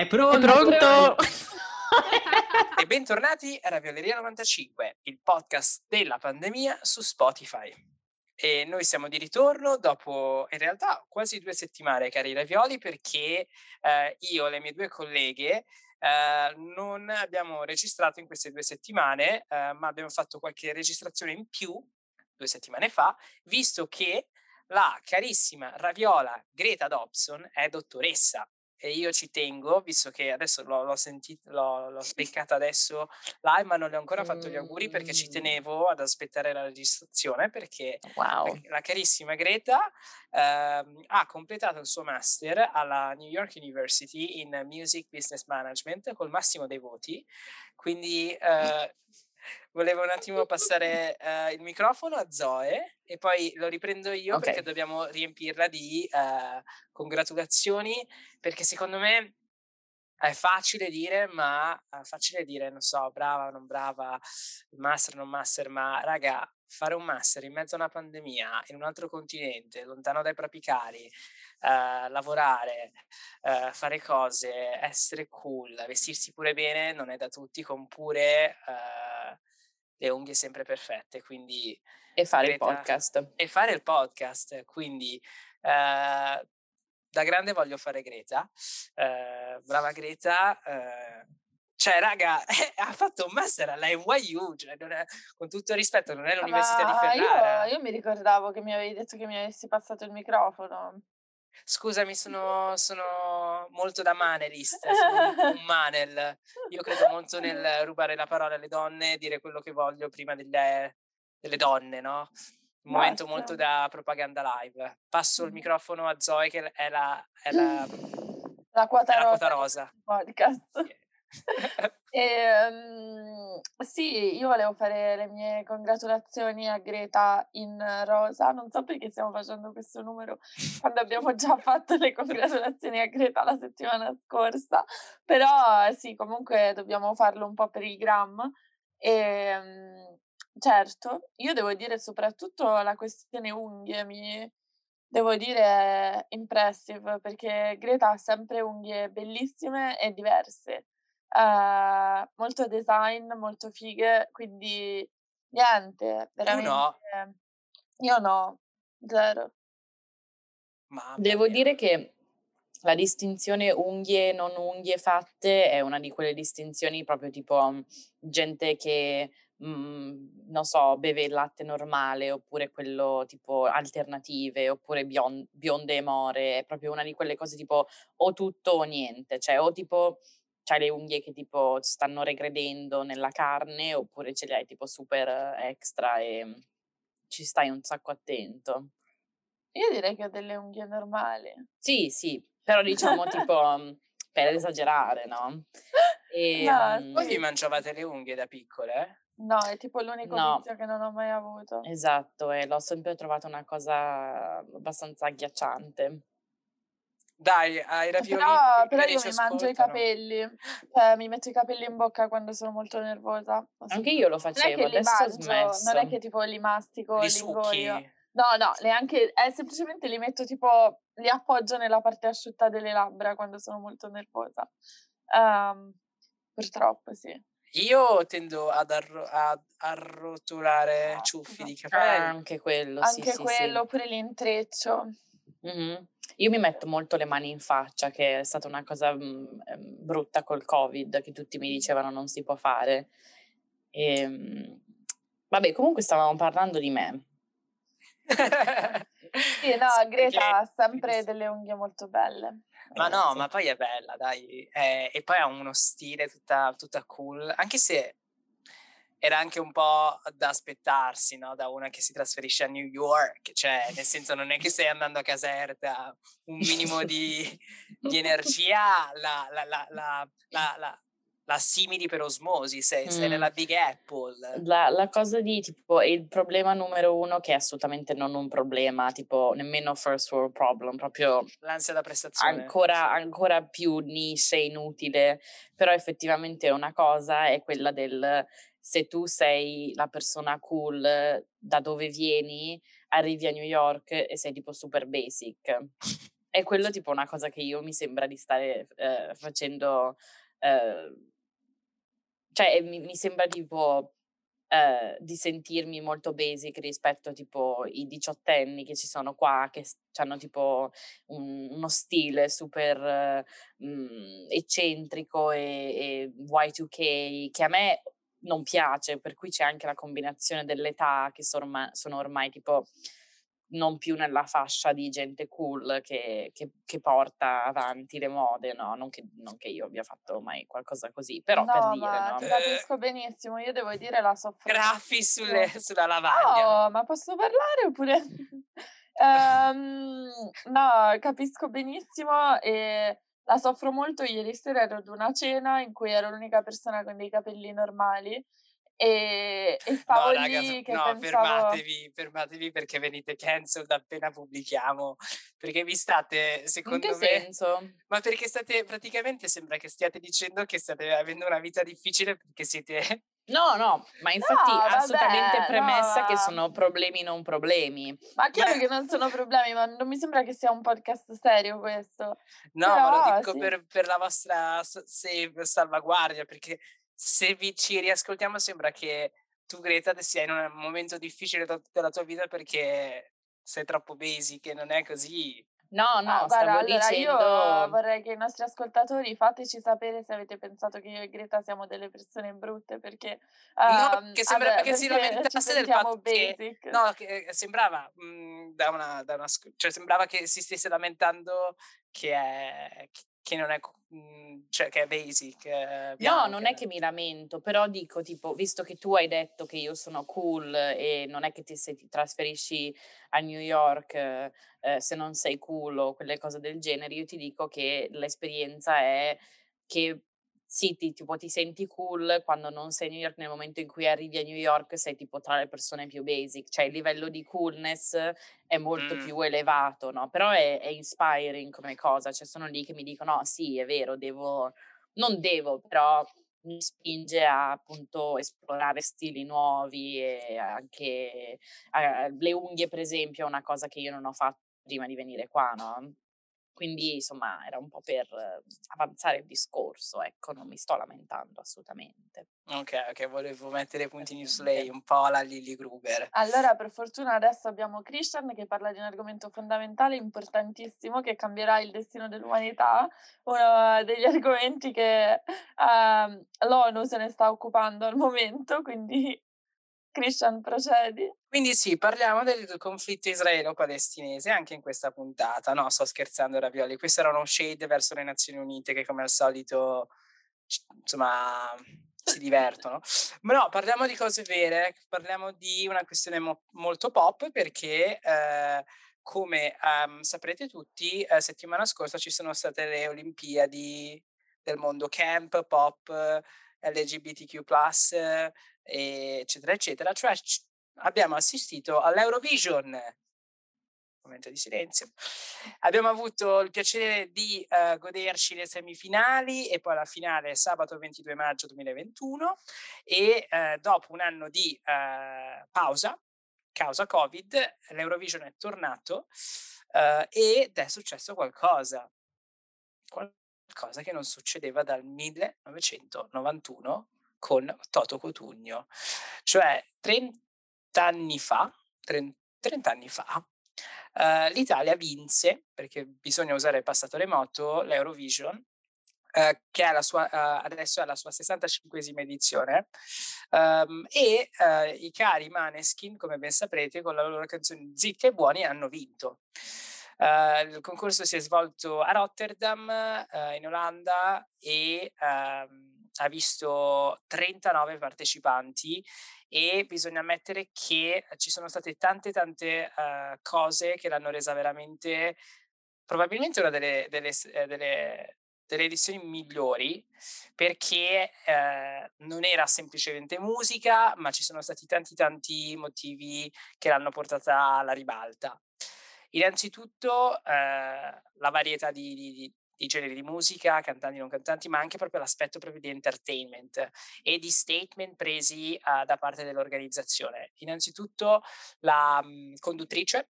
È pronto? È pronto? e bentornati a Ravioleria 95, il podcast della pandemia su Spotify. E noi siamo di ritorno dopo in realtà quasi due settimane, cari ravioli, perché eh, io e le mie due colleghe eh, non abbiamo registrato in queste due settimane, eh, ma abbiamo fatto qualche registrazione in più due settimane fa, visto che la carissima raviola Greta Dobson è dottoressa e io ci tengo, visto che adesso l'ho, l'ho sentito, l'ho, l'ho beccata adesso live, ma non le ho ancora fatto gli auguri perché ci tenevo ad aspettare la registrazione perché wow. la carissima Greta eh, ha completato il suo master alla New York University in Music Business Management col massimo dei voti, quindi eh, volevo un attimo passare uh, il microfono a Zoe e poi lo riprendo io okay. perché dobbiamo riempirla di uh, congratulazioni perché secondo me è facile dire, ma è facile dire, non so, brava o non brava, master o non master, ma raga, fare un master in mezzo a una pandemia in un altro continente, lontano dai propri cari, Uh, lavorare, uh, fare cose, essere cool, vestirsi pure bene, non è da tutti, con pure uh, le unghie sempre perfette. Quindi, e fare Greta, il podcast. E fare il podcast. Quindi da grande voglio fare Greta. brava Greta. Cioè, raga, ha fatto un master alla NYU, cioè è, con tutto il rispetto, non è l'università Ma di Ferrara. Io, io mi ricordavo che mi avevi detto che mi avessi passato il microfono. Scusami, sono, sono molto da manelist, sono un manel. Io credo molto nel rubare la parola alle donne e dire quello che voglio prima delle, delle donne, no? Un momento molto da propaganda live. Passo il microfono a Zoe che è la, è la, la quota, rosa, quota rosa. Podcast. Yeah. e, um, sì, io volevo fare le mie congratulazioni a Greta in rosa. Non so perché stiamo facendo questo numero quando abbiamo già fatto le congratulazioni a Greta la settimana scorsa. Però sì, comunque dobbiamo farlo un po' per il gram. E um, certo, io devo dire soprattutto la questione unghie mi, devo dire impressive perché Greta ha sempre unghie bellissime e diverse uh, molto design, molto fighe, quindi niente, veramente. Tu no. Io no, zero. Mamma Devo mia. dire che la distinzione unghie e non unghie fatte è una di quelle distinzioni proprio tipo gente che Mm, non so, beve il latte normale oppure quello tipo alternative oppure bion- bionde e more, è proprio una di quelle cose tipo o tutto o niente, cioè o tipo c'hai le unghie che tipo stanno regredendo nella carne oppure ce le hai tipo super extra e ci stai un sacco attento. Io direi che ho delle unghie normali. Sì, sì, però diciamo tipo mm, per esagerare, no? E, no, mm, Voi vi mangiavate le unghie da piccole? No, è tipo l'unico no. vizio che non ho mai avuto. Esatto, e l'ho sempre trovata una cosa abbastanza agghiacciante. Dai, ai ravioli. Però, però io mi mangio i capelli, cioè mi metto i capelli in bocca quando sono molto nervosa. Anche io lo facevo, adesso ho smesso. Non è che tipo li mastico, li, li ingoio. No, no, neanche, eh, semplicemente li metto tipo, li appoggio nella parte asciutta delle labbra quando sono molto nervosa. Um, purtroppo, sì. Io tendo ad, arro- ad arrotolare ah, ciuffi di capelli. Ah, anche quello, anche sì, quello, sì, oppure l'intreccio. Mm-hmm. Io mi metto molto le mani in faccia, che è stata una cosa mh, ehm, brutta col Covid, che tutti mi dicevano non si può fare. E, ehm, vabbè, comunque stavamo parlando di me. sì, no, Greta ha sempre delle unghie molto belle. Ma no, ma poi è bella, dai. Eh, e poi ha uno stile tutta, tutta cool, anche se era anche un po' da aspettarsi, no? Da una che si trasferisce a New York, cioè, nel senso, non è che stai andando a Caserta, un minimo di, di energia la, la, la, la, la la simili per osmosi, sei, mm. sei nella Big Apple. La, la, cosa di tipo, il problema numero uno, che è assolutamente non un problema, tipo nemmeno first world problem, proprio l'ansia da prestazione. Ancora, ancora più niche e inutile, però effettivamente una cosa è quella del se tu sei la persona cool da dove vieni, arrivi a New York e sei tipo super basic. è quello tipo una cosa che io mi sembra di stare eh, facendo, eh, cioè mi, mi, sembra tipo eh, di sentirmi molto basic rispetto tipo i diciottenni che ci sono qua, che hanno tipo un, uno stile super mh, eccentrico e, e Y2K che a me non piace, per cui c'è anche la combinazione dell'età che sono ormai, sono ormai tipo non più nella fascia di gente cool che, che, che porta avanti le mode, no? Non che, non che, io abbia fatto mai qualcosa così, però no, per dire, no? Ti capisco benissimo, io devo dire la soffro. Graffi sulle, sulla lavagna. No, ma posso parlare oppure... um, no, capisco benissimo e la soffro molto. Ieri sera ero ad una cena in cui ero l'unica persona con dei capelli normali e, e stavo no, raga, lì che no, pensavo... fermatevi, fermatevi perché venite cancelled appena pubblichiamo, perché vi state, secondo me... senso? Ma perché state, praticamente sembra che stiate dicendo che state avendo una vita difficile perché siete... No, no, ma infatti no, assolutamente vabbè, premessa no. che sono problemi non problemi. Ma chiaro che non sono problemi, ma non mi sembra che sia un podcast serio questo. No, Però, ma lo dico sì. per, per, la vostra save, salvaguardia, perché se vi ci riascoltiamo sembra che tu Greta sia in un momento difficile della tua vita perché sei troppo basic e non è così. No, no, ah, guarda, allora dicendo... io vorrei che i nostri ascoltatori fateci sapere se avete pensato che io e Greta siamo delle persone brutte perché uh, no, che sembrava vabbè, che si lamentasse del fatto basic. che no, che eh, sembrava mh, mhmm, da una, da una, cioè sembrava che si stesse lamentando che è che non è, mhmm, cioè che è basic. È no, non è che mi lamento, però dico tipo, visto che tu hai detto che io sono cool e non è che ti, se ti trasferisci a New York eh, se non sei cool o quelle cose del genere, io ti dico che l'esperienza è che sì, ti, tipo, ti senti cool quando non sei a New York, nel momento in cui arrivi a New York sei tipo tra le persone più basic, cioè il livello di coolness è molto mm. più elevato, no? Però è, è, inspiring come cosa, cioè sono lì che mi dicono, no, sì, è vero, devo, non devo, però mi spinge a appunto esplorare stili nuovi e anche eh, le unghie, per esempio, è una cosa che io non ho fatto prima di venire qua, no? Quindi insomma era un po' per avanzare il discorso, ecco, non mi sto lamentando assolutamente. Ok, ok, volevo mettere i puntini su lei, un po' la Lily Gruber. Allora, per fortuna adesso abbiamo Christian che parla di un argomento fondamentale, importantissimo, che cambierà il destino dell'umanità, uno degli argomenti che uh, l'ONU se ne sta occupando al momento, quindi Christian, procedi. Quindi sì, parliamo del conflitto israelo-palestinese anche in questa puntata. No, sto scherzando, Ravioli. Questo era uno shade verso le Nazioni Unite che come al solito, insomma, si divertono. Ma no, parliamo di cose vere, parliamo di una questione mo- molto pop perché... Eh, come um, saprete tutti, eh, settimana scorsa ci sono state le Olimpiadi del mondo camp, pop, LGBTQ+, eccetera, eccetera. Cioè abbiamo assistito all'Eurovision momento di silenzio. Abbiamo avuto il piacere di uh, goderci le semifinali e poi la finale sabato 22 maggio 2021 e uh, dopo un anno di uh, pausa causa Covid l'Eurovision è tornato ed è successo qualcosa. Qualcosa che non succedeva dal 1991 con Toto Cotugno. Cioè 30 anni fa, 30, 30 anni fa, uh, l'Italia vinse, perché bisogna usare il passato remoto, l'Eurovision, Uh, che è sua, uh, adesso è la sua 65esima edizione, um, e uh, i cari Maneskin, come ben saprete, con la loro canzone Zitti e Buoni hanno vinto. il concorso si è svolto a Rotterdam, in Olanda, e um, ha visto 39 partecipanti e bisogna ammettere che ci sono state tante tante uh, cose che l'hanno resa veramente probabilmente una delle, delle, eh, delle, delle edizioni migliori perché eh, non era semplicemente musica ma ci sono stati tanti tanti motivi che l'hanno portata alla ribalta. Innanzitutto eh, la varietà di, di, di generi di musica, cantanti e non cantanti, ma anche proprio l'aspetto proprio di entertainment e di statement presi uh, da parte dell'organizzazione. Innanzitutto la um, conduttrice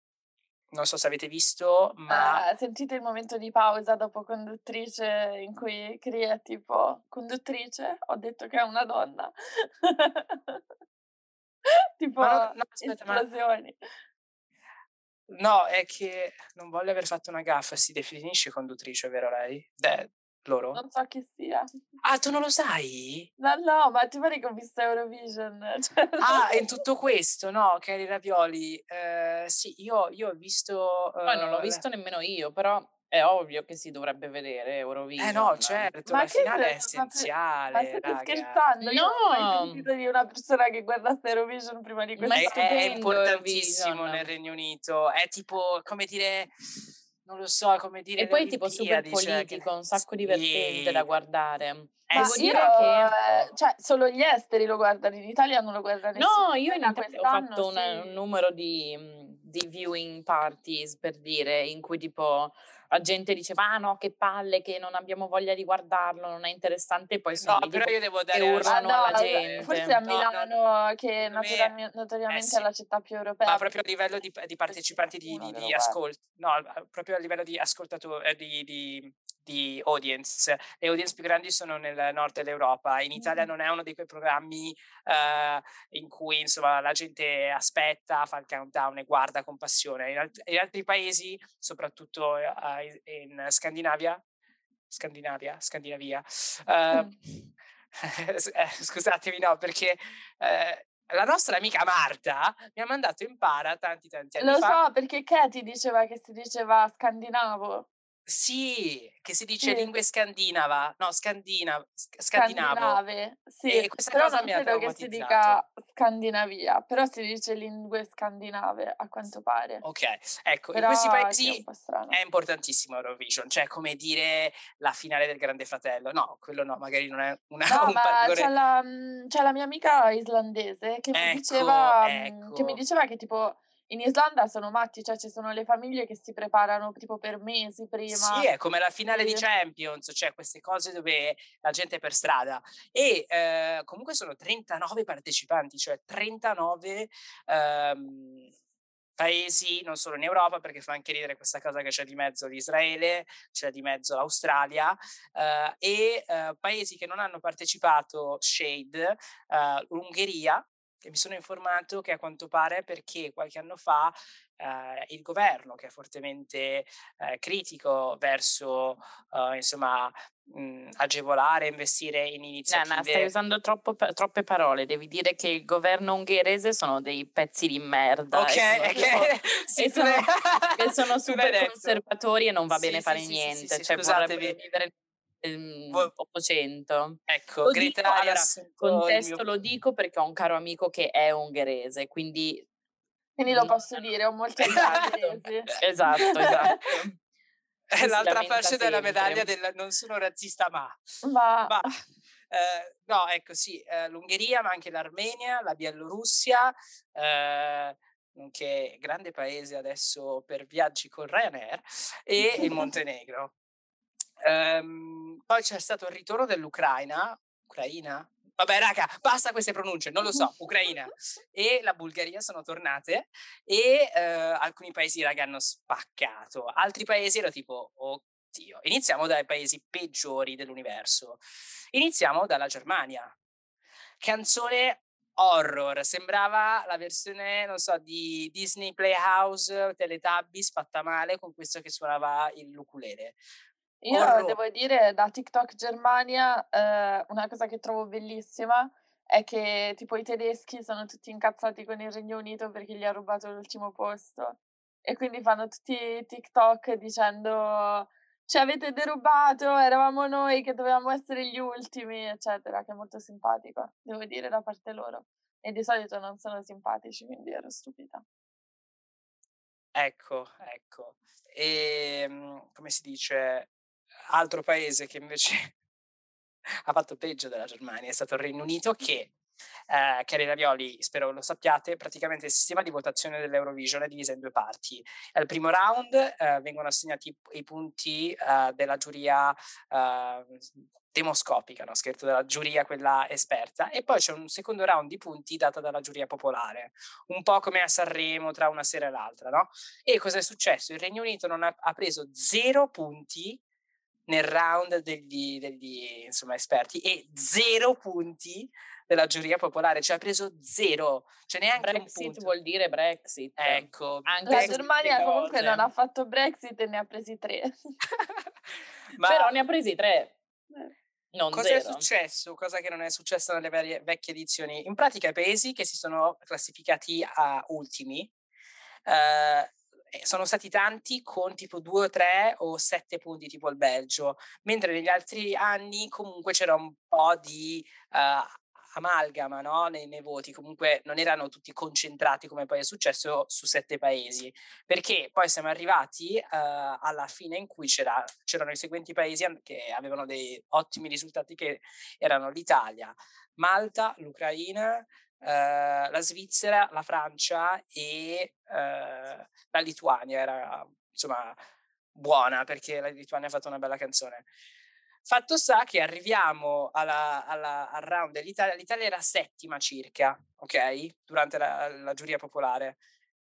non so se avete visto, ma... Ah, sentite il momento di pausa dopo conduttrice in cui crea tipo conduttrice, ho detto che è una donna. tipo no, no, aspetta, esplosioni. Ma... No, è che non voglio aver fatto una gaffa, si definisce conduttrice, vero lei? Beh, loro? Non so chi sia. Ah, tu non lo sai? No, no, ma ti pare che ho visto Eurovision? Cioè, ah, in tutto questo, no, Cari Ravioli. Eh, sì, io, io, ho visto... Poi non l'ho eh, visto nemmeno io, però è ovvio che si dovrebbe vedere Eurovision. Eh no, certo, ma la finale è essenziale. Ma state raga. scherzando? Io no! non ho mai sentito di una persona che guardasse Eurovision prima di questo. Ma è, è importantissimo Eurovision. nel Regno Unito. È tipo, come dire non lo so come dire. E poi tipo super politico, che... un sacco divertente sì. da guardare. Eh, Devo sì, dire che cioè, solo gli esteri lo guardano, in Italia non lo guarda nessuno. No, io in Italia ho fatto sì. un, un, numero di, di viewing parties per dire, in cui tipo la gente diceva ah no che palle che non abbiamo voglia di guardarlo non è interessante e poi sono no, però io devo dare che urlano no, alla gente. forse a Milano no, no, che notoriamente, notoriamente eh, sì. è la città più europea ma proprio a livello di, di partecipanti di, di, di ascolto no proprio a livello di ascoltatori eh, di, di di audience. Le audience più grandi sono nel nord dell'Europa. In Italia non è uno di quei programmi uh, in cui insomma, la gente aspetta, fa il countdown e guarda con passione. In, alt- in altri paesi, soprattutto uh, in Scandinavia, Scandinavia, Scandinavia, uh, scusatemi, no, perché la nostra amica Marta mi ha mandato in para tanti tanti anni Lo fa. Lo so, perché Katy diceva che si diceva scandinavo. Sì, che si dice sì. lingue scandinava, no, scandina, scandinavo. Scandinave, sì, e questa però cosa non mi credo che si dica Scandinavia, però si dice lingue scandinave a quanto pare. Ok, ecco, però in questi paesi è, è, importantissimo Eurovision, cioè come dire la finale del Grande Fratello, no, quello no, magari non è una... No, un ma c'è, la, mhmm, c'è la, mia amica islandese che, ecco, mi diceva, ecco. che mi diceva che tipo in Islanda sono matti, cioè ci sono le famiglie che si preparano tipo per mesi prima. Sì, è come la finale di Champions, cioè queste cose dove la gente è per strada. E eh, comunque sono 39 partecipanti, cioè 39 ehm, paesi, non solo in Europa, perché fa anche ridere questa cosa che c'è di mezzo l'Israele, c'è di mezzo l'Australia, eh, e eh, paesi che non hanno partecipato, Shade, eh, l'Ungheria, che mi sono informato che a quanto pare perché qualche anno fa eh, il governo, che è fortemente eh, critico verso eh, insomma, mh, agevolare, investire in iniziative. Nana, stai usando troppo, troppe parole. Devi dire che il governo ungherese sono dei pezzi di merda. Ok, e sono, okay. sì, sono, che sono super conservatori e non va sì, bene sì, fare sì, niente. cioè, scusatevi. vivere Ottocento. Ecco, lo dico, allora, contesto mio... lo dico perché ho un caro amico che è ungherese, quindi... Quindi lo posso dire, ho molti amici Esatto, esatto. È l'altra faccia della medaglia del non sono razzista ma... Ma... ma eh, no, ecco sì, eh, l'Ungheria, ma anche l'Armenia, la Bielorussia, eh, nonché grande paese adesso per viaggi con Ryanair, e il Montenegro. Ehm, poi c'è stato il ritorno dell'Ucraina, Ucraina? Vabbè, raga, basta queste pronunce, non lo so, Ucraina e la Bulgaria sono tornate e eh, alcuni paesi, raga, hanno spaccato. Altri paesi erano tipo, oddio, iniziamo dai paesi peggiori dell'universo. Iniziamo dalla Germania. Canzone horror, sembrava la versione, non so, di Disney Playhouse, Teletubbies fatta male con questo che suonava il ukulele. Io Orro. devo dire, da TikTok Germania, eh, una cosa che trovo bellissima è che tipo i tedeschi sono tutti incazzati con il Regno Unito perché gli ha rubato l'ultimo posto e quindi fanno tutti TikTok dicendo ci avete derubato, eravamo noi che dovevamo essere gli ultimi, eccetera, che è molto simpatico, devo dire, da parte loro. E di solito non sono simpatici, quindi ero stupita. Ecco, ecco. E ehm, come si dice, altro paese che invece ha fatto peggio della Germania è stato il Regno Unito che eh, Cari Ravioli, spero lo sappiate, praticamente il sistema di votazione dell'Eurovision è diviso in due parti. Al primo round eh, vengono assegnati i punti eh, della giuria eh, demoscopica, no? scherzo della giuria, quella esperta, e poi c'è un secondo round di punti dato dalla giuria popolare, un po' come a Sanremo tra una sera e l'altra, no? E cosa è successo? Il Regno Unito non ha, ha preso zero punti nel round degli, degli insomma, esperti e zero punti della giuria popolare, cioè ha preso zero, cioè neanche Brexit vuol dire Brexit. Ecco, anche la Germania comunque non ha fatto Brexit e ne ha presi tre. Ma... Però ne ha presi tre. Eh. Non Cosa zero. è successo? Cosa che non è successo nelle varie, vecchie edizioni? In pratica i paesi che si sono classificati a ultimi eh, sono stati tanti con tipo due o tre o sette punti tipo il Belgio, mentre negli altri anni comunque c'era un po' di uh, amalgama no? nei, nei, voti, comunque non erano tutti concentrati come poi è successo su sette paesi, perché poi siamo arrivati uh, alla fine in cui c'era, c'erano i seguenti paesi che avevano dei ottimi risultati che erano l'Italia, Malta, l'Ucraina, uh, la Svizzera, la Francia e uh, la Lituania, era insomma buona perché la Lituania ha fatto una bella canzone. Fatto sta che arriviamo alla, alla, al round dell'Italia, l'Italia era settima circa, ok? Durante la, la giuria popolare.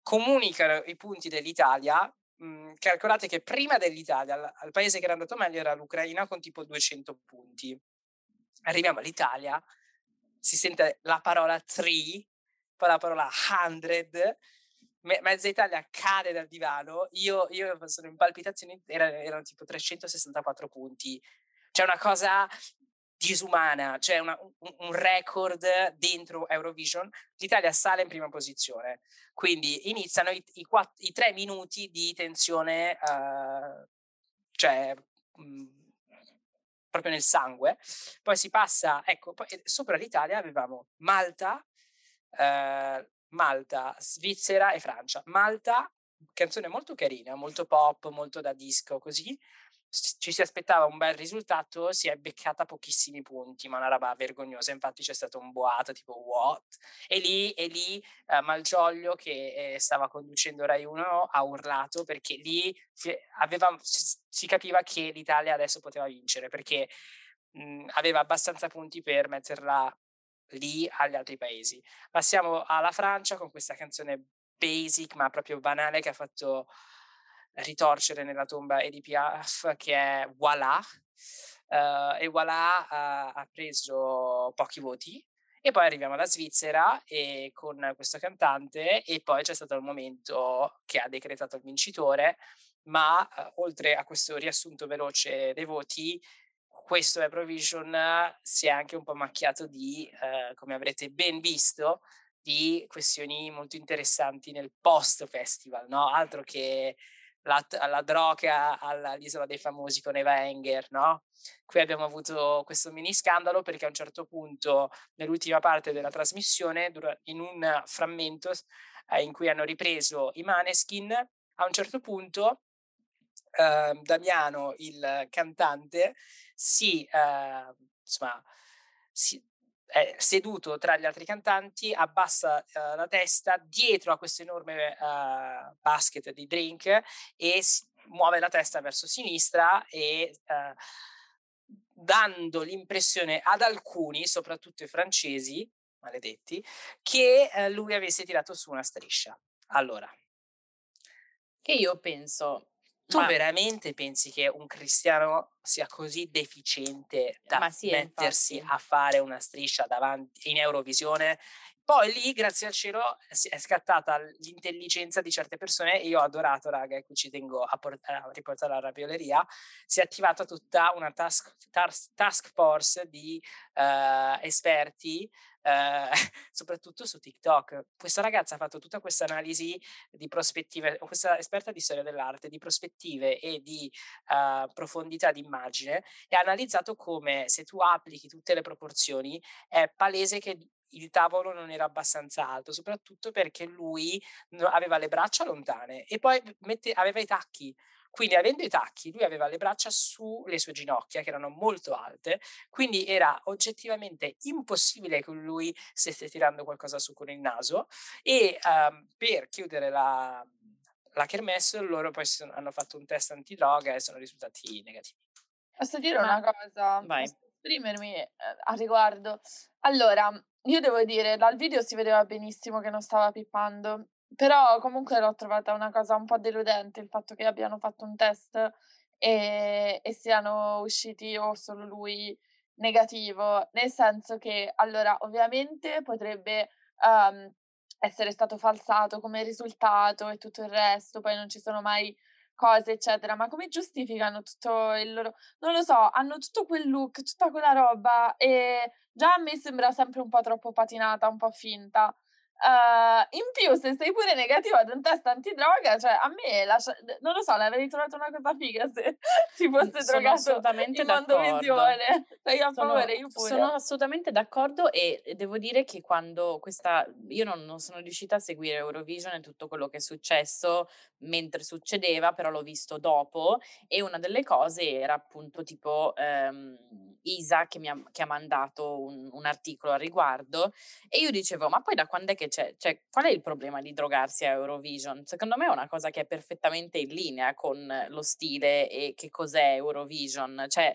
Comunicano i punti dell'Italia, mh, mhmm, calcolate che prima dell'Italia, al, al paese che era andato meglio era l'Ucraina con tipo 200 punti. Arriviamo all'Italia, si sente la parola three, poi la parola hundred, mezza Italia cade dal divano, io, io sono in palpitazioni, erano, erano tipo 364 punti. C'è una cosa disumana, c'è una, un, un, record dentro Eurovision, l'Italia sale in prima posizione, quindi iniziano i, i, quatt- i tre minuti di tensione, uh, cioè mh, mhmm, proprio nel sangue, poi si passa, ecco, poi, sopra l'Italia avevamo Malta, uh, Malta, Svizzera e Francia. Malta, canzone molto carina, molto pop, molto da disco, così, ci si aspettava un bel risultato, si è beccata pochissimi punti, ma una roba vergognosa. Infatti c'è stato un boato tipo what? E lì, e lì uh, Malgioglio che eh, stava conducendo Rai 1 ha urlato perché lì aveva, si capiva che l'Italia adesso poteva vincere perché mh, aveva abbastanza punti per metterla lì agli altri paesi. Passiamo alla Francia con questa canzone basic ma proprio banale che ha fatto ritorcere nella tomba Edith Piaf che è Voilà. Uh, e Voilà uh, ha preso pochi voti. E poi arriviamo alla Svizzera e con questo cantante e poi c'è stato il momento che ha decretato il vincitore. Ma uh, oltre a questo riassunto veloce dei voti questo Eurovision si è anche un po' macchiato di, come avrete ben visto, di questioni molto interessanti nel post festival, no? Altro che la, la droga all'isola dei famosi con Eva Enger, no? Qui abbiamo avuto questo mini scandalo perché a un certo punto, nell'ultima parte della trasmissione, in un frammento eh, in cui hanno ripreso i Maneskin, a un certo punto eh, Damiano, il cantante, si, eh, insomma, si, è seduto tra gli altri cantanti, abbassa uh, la testa dietro a questo enorme uh, basket di drink e muove la testa verso sinistra e uh, dando l'impressione ad alcuni, soprattutto i francesi, maledetti, che lui avesse tirato su una striscia. Allora. Che io penso, tu Ma... veramente pensi che un cristiano sia così deficiente da sì, mettersi infatti. a fare una striscia davanti in Eurovisione? Poi lì, grazie al cielo, è scattata l'intelligenza di certe persone e io ho adorato, raga, e qui ci tengo a, port- a riportare la rapioleria, si è attivata tutta una task, task, task force di uh, esperti eh, soprattutto su TikTok. Questa ragazza ha fatto tutta questa analisi di prospettive, questa esperta di storia dell'arte, di prospettive e di uh, profondità di immagine e ha analizzato come se tu applichi tutte le proporzioni è palese che il tavolo non era abbastanza alto, soprattutto perché lui aveva le braccia lontane e poi mette, aveva i tacchi. Quindi avendo i tacchi, lui aveva le braccia sulle sue ginocchia, che erano molto alte, quindi era oggettivamente impossibile che lui stesse tirando qualcosa su con il naso. E um, per chiudere la, la kermesse, loro poi sono, hanno fatto un test antidroga e sono risultati negativi. Posso dire una cosa? Vai. Posso esprimermi eh, a riguardo? Allora, io devo dire, dal video si vedeva benissimo che non stava pippando, però comunque l'ho trovata una cosa un po' deludente il fatto che abbiano fatto un test e, e siano usciti o solo lui negativo, nel senso che allora ovviamente potrebbe um, essere stato falsato come risultato e tutto il resto, poi non ci sono mai cose, eccetera, ma come giustificano tutto il loro... Non lo so, hanno tutto quel look, tutta quella roba e già a me sembra sempre un po' troppo patinata, un po' finta. Uh, in più, se sei pure negativo ad un test antidroga, cioè a me lascia, non lo so, l'avrei trovato una cosa figa se si fosse sono drogato assolutamente in mondovisione. Sei a sono, favore, io pure. Sono assolutamente d'accordo e devo dire che quando questa io non, non, sono riuscita a seguire Eurovision e tutto quello che è successo mentre succedeva, però l'ho visto dopo e una delle cose era appunto tipo ehm, Isa che mi ha, che ha mandato un, un articolo al riguardo e io dicevo ma poi da quando è che c'è, cioè, qual è il problema di drogarsi a Eurovision? Secondo me è una cosa che è perfettamente in linea con lo stile e che cos'è Eurovision. Cioè,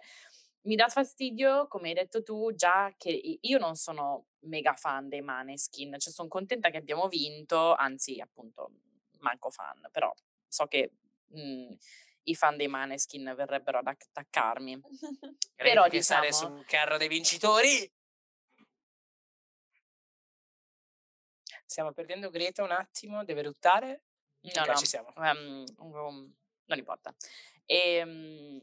mi dà fastidio, come hai detto tu, già che io non sono mega fan dei Maneskin, cioè sono contenta che abbiamo vinto, anzi, appunto, manco fan, però so che mh, mhmm, i fan dei Maneskin verrebbero ad attaccarmi. però di diciamo, stare sul carro dei vincitori. Stiamo perdendo Greta un attimo, deve ruttare. No, okay, no, ci siamo. Um, um, non importa. E, um,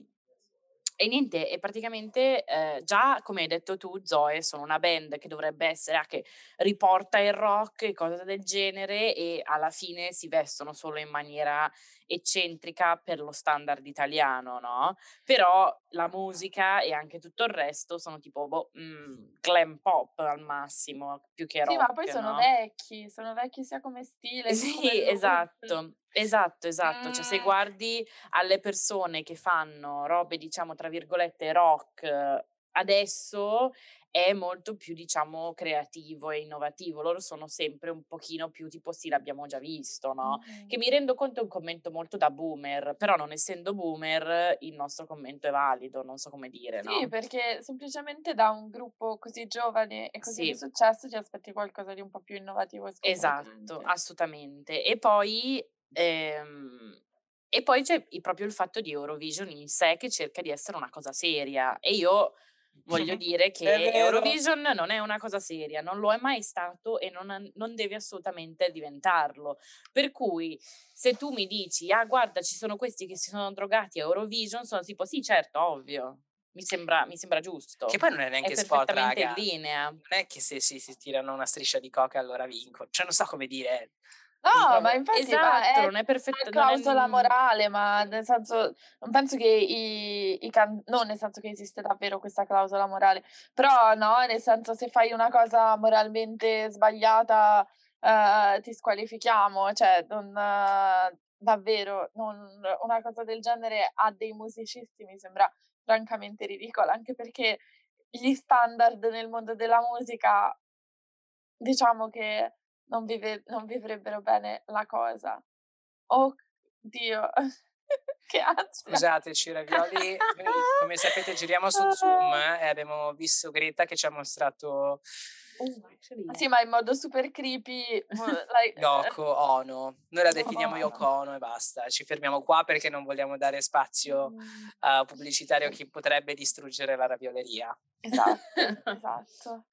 e niente, e praticamente eh, già come hai detto tu, Zoe, sono una band che dovrebbe essere, ah, che riporta il rock e cose del genere e alla fine si vestono solo in maniera eccentrica per lo standard italiano, no? Però la musica e anche tutto il resto sono tipo boh, mm, glam pop al massimo, più che rock. Sì, ma poi sono no? vecchi, sono vecchi sia come stile. Sì, come esatto. Esatto, esatto. Mm. Cioè, se guardi alle persone che fanno robe, diciamo, tra virgolette, rock adesso è molto più, diciamo, creativo e innovativo. Loro sono sempre un pochino più tipo sì, l'abbiamo già visto, no? Mm-hmm. Che mi rendo conto è un commento molto da boomer, però non essendo boomer il nostro commento è valido, non so come dire, no? Sì, perché semplicemente da un gruppo così giovane e così sì. di successo ti aspetti qualcosa di un po' più innovativo e Esatto, assolutamente. E poi Ehm, e poi c'è proprio il fatto di Eurovision in sé che cerca di essere una cosa seria e io voglio dire che Eurovision non è una cosa seria, non lo è mai stato e non, non, deve assolutamente diventarlo. Per cui se tu mi dici, ah guarda ci sono questi che si sono drogati a Eurovision, sono tipo sì certo, ovvio. Mi sembra, mi sembra giusto. Che poi non è neanche è sport, raga. in linea. Non è che se si, si tirano una striscia di coca allora vinco. Cioè non so come dire No, ma infatti esatto, non è perfetto. Una clausola non è... morale, ma nel senso, non penso che i, i can... non nel senso che esiste davvero questa clausola morale, però no, nel senso se fai una cosa moralmente sbagliata uh, ti squalifichiamo, cioè non, uh, davvero non, una cosa del genere a dei musicisti mi sembra francamente ridicola, anche perché gli standard nel mondo della musica diciamo che non, vive, non vivrebbero bene la cosa. Oh Dio, che ansia. Scusateci ragazzi, come sapete giriamo su Zoom eh, e abbiamo visto Greta che ci ha mostrato... Oh, sì, ma in modo super creepy. like... Yoko Ono. Noi la definiamo Yoko Ono e basta. Ci fermiamo qua perché non vogliamo dare spazio uh, pubblicitario a chi potrebbe distruggere la ravioleria. Esatto, esatto.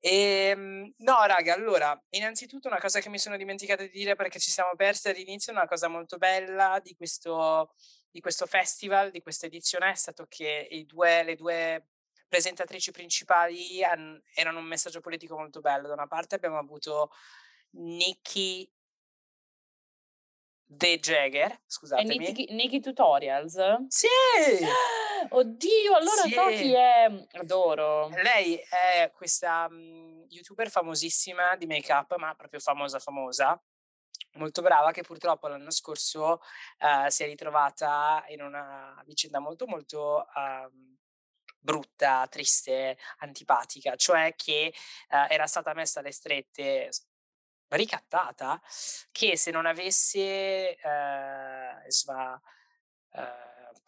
E, ehm, no, raga, allora, innanzitutto una cosa che mi sono dimenticata di dire perché ci siamo persi all'inizio, una cosa molto bella di questo, di questo festival, di questa edizione, è stato che due, le due presentatrici principali han, erano un messaggio politico molto bello. Da una parte abbiamo avuto Nikki The Jagger, scusatemi. Nikki, Nikki Tutorials? Sì! Oddio, allora sì. so chi è. Adoro. Lei è questa um, youtuber famosissima di make-up, ma proprio famosa famosa, molto brava, che purtroppo l'anno scorso uh, si è ritrovata in una vicenda molto molto um, brutta, triste, antipatica, cioè che uh, era stata messa alle strette ricattata che se non avesse uh, insomma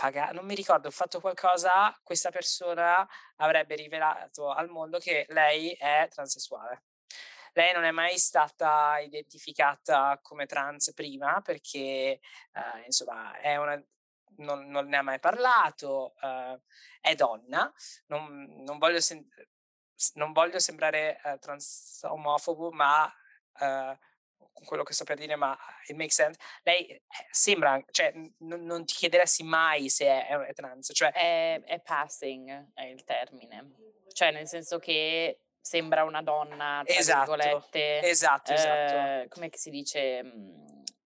pagato, non mi ricordo, ho fatto qualcosa, questa persona avrebbe rivelato al mondo che lei è transessuale. Lei non è mai stata identificata come trans prima perché, uh, insomma, una, non, non, ne ha mai parlato, uh, è donna, non, non, voglio, sem- non voglio, sembrare uh, trans omofobo, ma con quello che sto per dire, ma it makes sense. Lei eh, sembra, cioè, n- non ti chiederesti mai se è, è trans, cioè... È, è, passing, è il termine. Cioè, nel senso che sembra una donna, tra esatto, virgolette. Esatto, esatto. Eh, come si dice?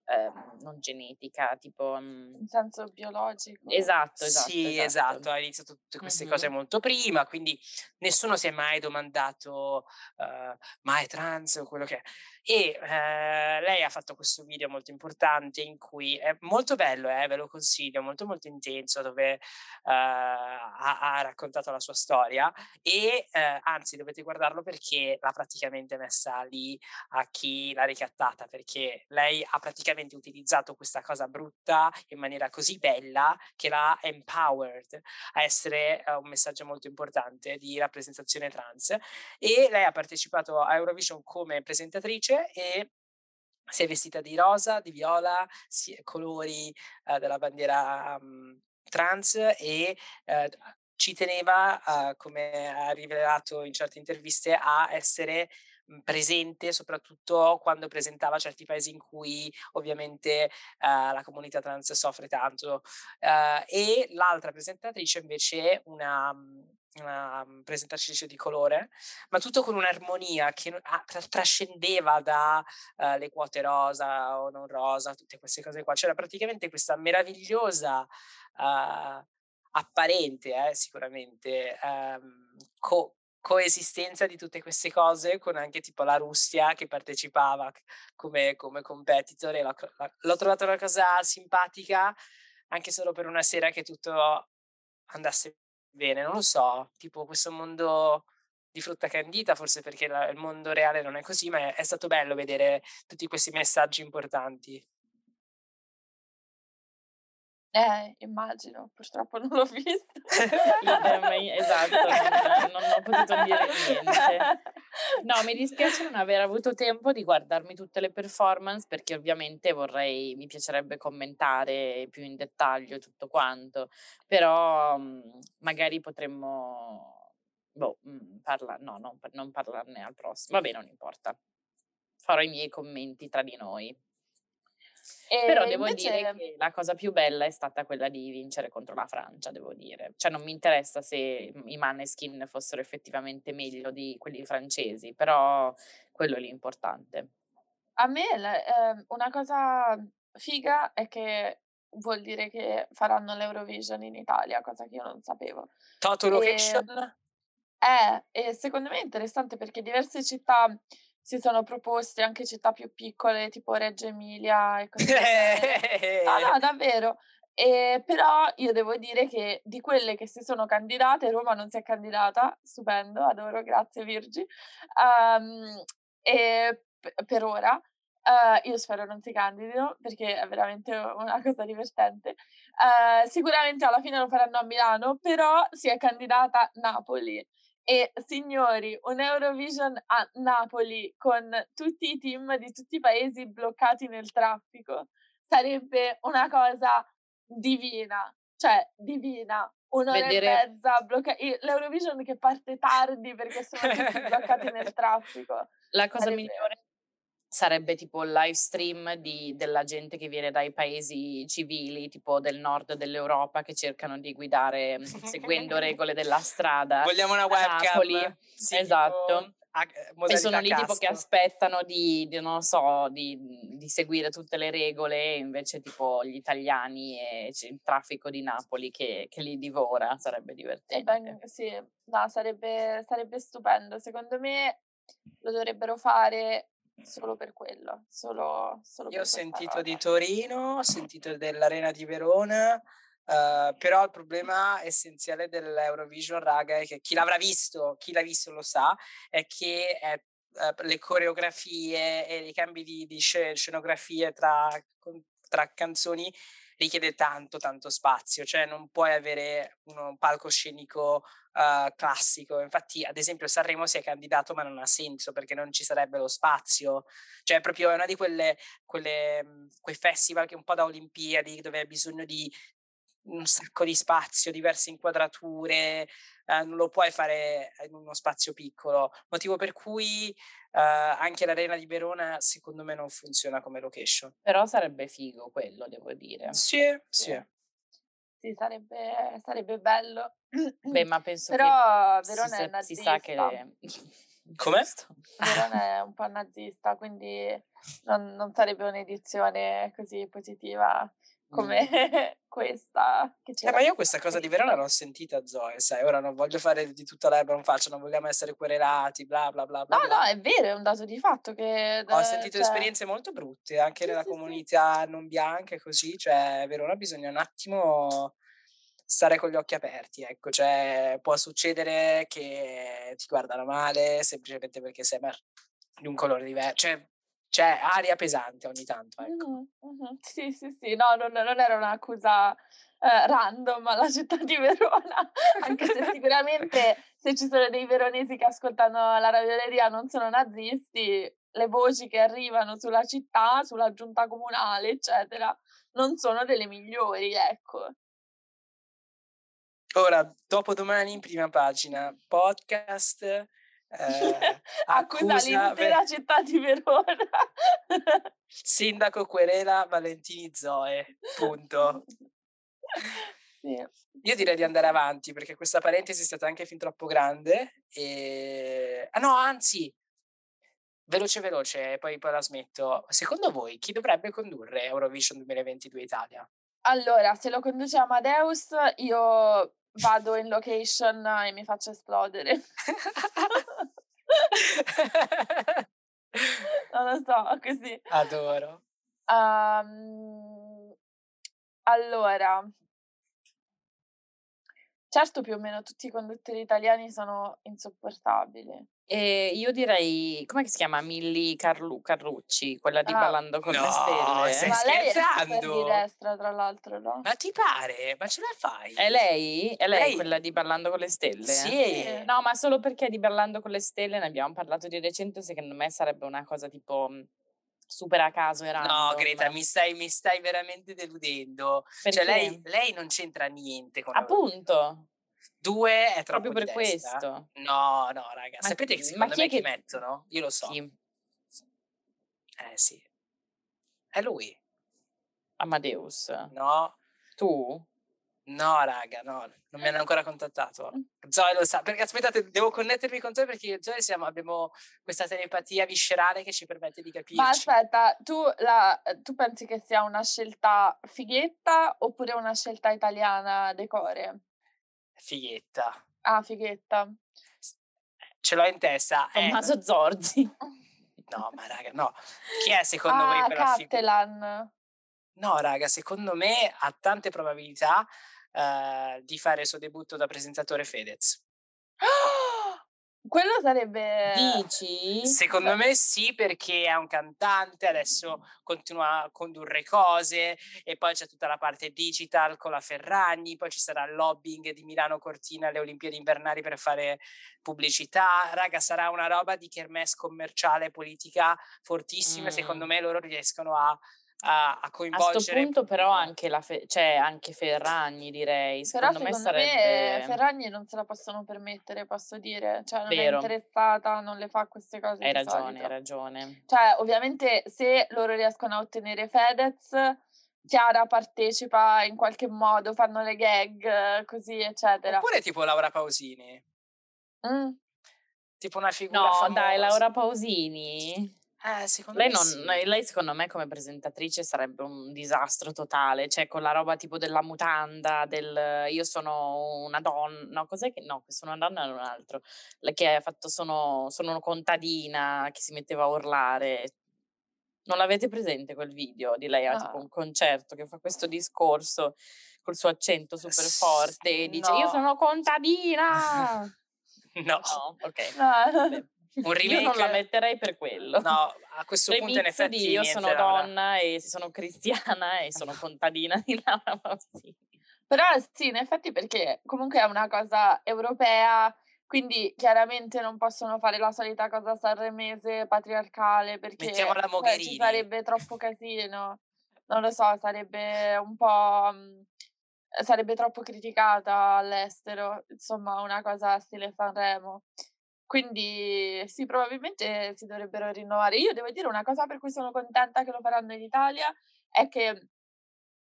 Eh, non genetica, tipo... Mm, In senso biologico. Esatto, esatto. Sì, esatto, esatto. ha iniziato tutte queste mm-hmm. cose molto prima, quindi nessuno si è mai domandato uh, ma è trans o quello che è. E uh, lei ha fatto questo video molto importante in cui è molto bello, eh, ve lo consiglio, molto molto intenso, dove uh, ha, ha, raccontato la sua storia e anzi dovete guardarlo perché l'ha praticamente messa lì a chi l'ha ricattata, perché lei ha praticamente praticamente utilizzato questa cosa brutta in maniera così bella che l'ha empowered a essere uh, un messaggio molto importante di rappresentazione trans. E lei ha partecipato a Eurovision come presentatrice e si è vestita di rosa, di viola, si, colori uh, della bandiera um, trans e uh, ci teneva, come ha rivelato in certe interviste, a essere presente soprattutto quando presentava certi paesi in cui ovviamente uh, la comunità trans soffre tanto. Uh, e l'altra presentatrice invece una, mhmm, una presentatrice di colore ma tutto con un'armonia che trascendeva dalle uh, quote rosa o non rosa tutte queste cose qua. C'era praticamente questa meravigliosa apparente eh, sicuramente um, co- coesistenza di tutte queste cose con anche tipo la Russia che partecipava come, come competitor e l'ho, l'ho trovata una cosa simpatica anche solo per una sera che tutto andasse bene, non lo so, tipo questo mondo di frutta candita, forse perché la, il mondo reale non è così, ma è, è stato bello vedere tutti questi messaggi importanti. Eh, immagino, purtroppo non l'ho visto. esatto, non, non, ho potuto dire niente. No, mi dispiace non aver avuto tempo di guardarmi tutte le performance perché ovviamente vorrei, mi piacerebbe commentare più in dettaglio tutto quanto, però mhmm, magari potremmo, boh, mhmm, parla, no, non, non parlarne al prossimo, vabbè non importa, farò i miei commenti tra di noi. E Però devo invece... dire che la cosa più bella è stata quella di vincere contro la Francia, devo dire. Cioè non mi interessa se i Maneskin fossero effettivamente meglio di quelli francesi, però quello è l'importante. A me eh, una cosa figa è che vuol dire che faranno l'Eurovision in Italia, cosa che io non sapevo. Total Location? Eh, e secondo me è interessante perché diverse città si sono proposte anche città più piccole, tipo Reggio Emilia e così via. no, no, davvero. E, però io devo dire che di quelle che si sono candidate, Roma non si è candidata, stupendo, adoro, grazie Virgi. Um, e p- per ora, uh, io spero non si candidino perché è veramente una cosa divertente. Uh, sicuramente alla fine lo faranno a Milano, però si è candidata Napoli. E signori, un Eurovision a Napoli con tutti i team di tutti i paesi bloccati nel traffico sarebbe una cosa divina, cioè divina. Un'ora Vedere... e mezza bloccati. L'Eurovision che parte tardi perché sono tutti bloccati nel traffico. La cosa sarebbe... migliore sarebbe tipo il live stream di, della gente che viene dai paesi civili, tipo del nord dell'Europa, che cercano di guidare seguendo regole della strada. Vogliamo una webcam. Sì, esatto. Tipo, e sono lì tipo che aspettano di, di non so, di, di di seguire tutte le regole, invece tipo gli italiani e il traffico di Napoli che, che li divora, sarebbe divertente. Ben, sì, no, sarebbe, sarebbe stupendo. Secondo me lo dovrebbero fare solo per quello. Solo, solo Io ho sentito cosa. di Torino, ho sentito dell'Arena di Verona, uh, però il problema essenziale dell'Eurovision, raga, è che chi l'avrà visto, chi l'ha visto lo sa, è che è, uh, le coreografie e i cambi di, di scenografie tra, tra canzoni richiede tanto, tanto spazio, cioè non puoi avere un palcoscenico uh, classico. Infatti, ad esempio, Sanremo si è candidato, ma non ha senso perché non ci sarebbe lo spazio. Cioè, proprio una di quelle, quelle mhmm, quei festival che un po' da Olimpiadi, dove hai bisogno di un sacco di spazio, diverse inquadrature, eh, non lo puoi fare in uno spazio piccolo, motivo per cui eh, anche l'Arena di Verona secondo me non funziona come location. Però sarebbe figo quello, devo dire. Sì, sì. sì. Sì, sarebbe, sarebbe bello. Beh, ma penso Però che Verona si, è nazista. Si sa che... Le... Come? Verona è un po' nazista, quindi non, non sarebbe un'edizione così positiva come questa. Che eh, ma io questa cosa di Verona l'ho sentita, Zoe, sai, ora non voglio fare di tutta l'erba un faccio, non vogliamo essere querelati, bla bla bla. bla no, bla. no, è vero, è un dato di fatto che... Ho sentito cioè... esperienze molto brutte, anche sì, nella sì, comunità sì. non bianca e così, cioè Verona bisogna un attimo stare con gli occhi aperti, ecco, cioè può succedere che ti guardano male semplicemente perché sei di un colore diverso, cioè c'è aria pesante ogni tanto, ecco. Mm-hmm, mm-hmm. Sì, sì, sì, no, non, non era un'accusa eh, random alla città di Verona, anche se sicuramente se ci sono dei veronesi che ascoltano la ravioleria non sono nazisti, le voci che arrivano sulla città, sulla giunta comunale, eccetera, non sono delle migliori, ecco. Ora, dopodomani in prima pagina, podcast, eh, accusa, accusa l'intera ver- città di Verona. Sindaco querela Valentini Zoe, punto. Sì. Io direi di andare avanti perché questa parentesi è stata anche fin troppo grande. E... Ah no, anzi, veloce veloce, poi, poi la smetto. Secondo voi chi dovrebbe condurre Eurovision 2022 Italia? Allora, se lo conduce Amadeus, io vado in location e mi faccio esplodere. non lo so, così. Adoro. Um, allora, certo più o meno tutti i conduttori italiani sono insopportabili. E io direi, come si chiama? Milli Carlu- Carlucci, quella di ah. Ballando con no, le Stelle. Stai ma scherzando? lei è di destra, tra l'altro, no? Ma ti pare? Ma ce la fai? È lei? È lei, lei? quella di Ballando con le Stelle? Sì. No, ma solo perché di Ballando con le Stelle ne abbiamo parlato di recente, secondo me sarebbe una cosa tipo super a caso era no Greta mi stai, mi stai veramente deludendo perché? cioè lei, lei non c'entra niente con appunto Due è troppo Proprio per questo. No, no, raga. Ma, Sapete che secondo me chi che... mettono? Io lo so. Chi? Eh sì. È lui. Amadeus. No. Tu? No, raga, no, non mi hanno ancora contattato. Mm. Zoe lo sa, perché aspettate, devo connettermi con Zoe perché io e Zoe siamo, abbiamo questa telepatia viscerale che ci permette di capirci. Ma aspetta, tu, la, tu pensi che sia una scelta fighetta oppure una scelta italiana decore? Fighetta. Ah, fighetta. Ce l'ho in testa. Tommaso eh. Zorzi. No, ma raga, no. Chi è secondo ah, voi per la fighetta? No, raga, secondo me ha tante probabilità uh, di fare il suo debutto da presentatore Fedez. Quello sarebbe... Dici? Secondo me sì, perché è un cantante, adesso continua a condurre cose e poi c'è tutta la parte digital con la Ferragni, poi ci sarà il lobbying di Milano Cortina alle Olimpiadi invernali per fare pubblicità. Raga, sarà una roba di kermesse commerciale politica fortissima mm. secondo me loro riescono a a, a coinvolgere. A questo punto però anche, la fe- cioè anche Ferragni direi, secondo, però, secondo me sarebbe... Me Ferragni non se la possono permettere, posso dire, cioè non Vero. è interessata, non le fa queste cose Hai ragione, hai ragione. Cioè ovviamente se loro riescono a ottenere Fedez, Chiara partecipa in qualche modo, fanno le gag, così eccetera. Oppure tipo Laura Pausini. Mm. Tipo una figura No, famosa. dai, Laura Pausini. Eh, secondo lei, me non, sì. lei, secondo me, come presentatrice sarebbe un disastro totale, cioè con la roba tipo della mutanda, del io sono una donna, no, cos'è che no, che sono una donna e un altro, che ha fatto sono, sono una contadina che si metteva a urlare. Non l'avete presente quel video di lei a tipo un concerto che fa questo discorso col suo accento super forte e dice no. io sono contadina? no. no. ok. No. Un remake... Io non la metterei per quello. No, a questo Remix punto in effetti di io sono Laura. donna e sono cristiana e sono contadina di Laura Pausini. Però sì, in effetti perché comunque è una cosa europea, quindi chiaramente non possono fare la solita cosa sanremese patriarcale perché cioè, ci sarebbe troppo casino. Non lo so, sarebbe un po' mh, sarebbe troppo criticata all'estero, insomma, una cosa stile Sanremo. Quindi sì, probabilmente si dovrebbero rinnovare. Io devo dire una cosa per cui sono contenta che lo faranno in Italia è che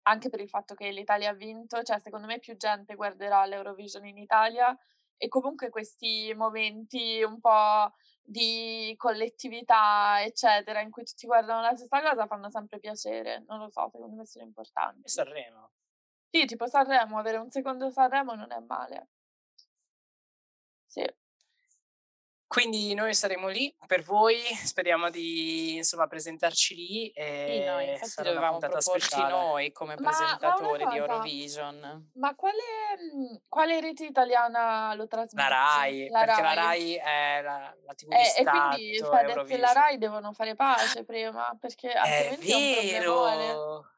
anche per il fatto che l'Italia ha vinto, cioè secondo me più gente guarderà l'Eurovision in Italia e comunque questi momenti un po' di collettività, eccetera, in cui tutti guardano la stessa cosa fanno sempre piacere. Non lo so, secondo me sono importanti. Sanremo. Sì, tipo Sanremo, avere un secondo Sanremo non è male. Sì. Quindi noi saremo lì per voi, speriamo di insomma presentarci lì e Sì, no, infatti sarà una puntata speciale. noi come Ma- ma presentatori di cosa, Eurovision. Ma quale, mhmm, quale rete italiana lo La trasmette? Rai, La perché la Rai. Rai è la, la TV di Eh, e Stato, quindi Fedez e la. Rai devono fare pace prima, perché È altrimenti è un problemone. vero!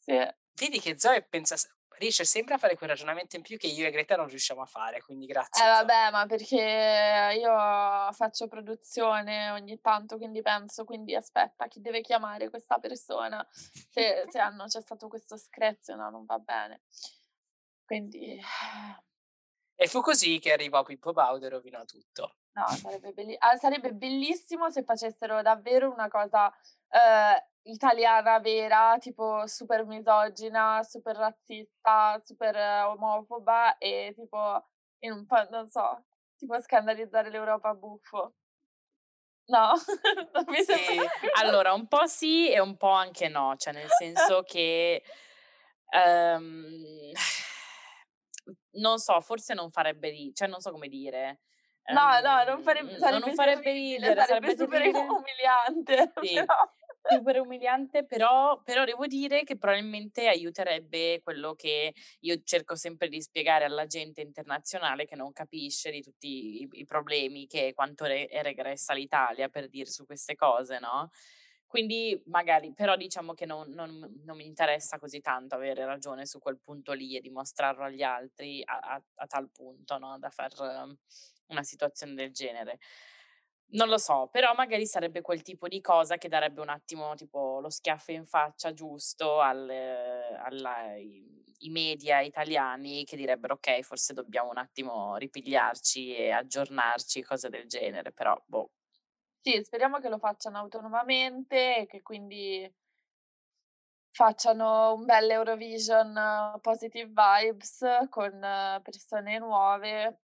Sì. Vedi che Zoe pensa, riesce sempre a fare quel ragionamento in più che io e Greta non riusciamo a fare, quindi grazie. Eh vabbè, ma perché io faccio produzione ogni tanto, quindi penso, quindi aspetta, chi deve chiamare questa persona? Se, se hanno, c'è stato questo screzio, no, non va bene. Quindi, E fu così che arrivò Pippo Baudo e rovinò tutto. No, sarebbe, belli- ah, sarebbe bellissimo se facessero davvero una cosa eh, italiana vera, tipo super misogina, super razzista, super eh, omofoba e tipo, in un po', non so, tipo scandalizzare l'Europa buffo. No, non mi Sì, sembra. Allora, un po' sì e un po' anche no, cioè nel senso che ehm, non so, forse non farebbe cioè non so come dire. No, no, non ehm, farebbe, no, sarebbe non farebbe ridere, sarebbe sarebbe super terribile. umiliante. Sì. però- super umiliante, però, però devo dire che probabilmente aiuterebbe quello che io cerco sempre di spiegare alla gente internazionale che non capisce di tutti i, i problemi che quanto re- è regressa l'Italia per dire su queste cose, no? Quindi magari, però diciamo che non, non- non mi interessa così tanto avere ragione su quel punto lì e dimostrarlo agli altri a, a- a tal punto, no? Da far eh, una situazione del genere. Non lo so, però magari sarebbe quel tipo di cosa che darebbe un attimo tipo lo schiaffo in faccia giusto ai, i media italiani che direbbero ok, forse dobbiamo un attimo ripigliarci e aggiornarci, cose del genere, però boh. Sì, speriamo che lo facciano autonomamente e che quindi facciano un bel Eurovision positive vibes con persone nuove.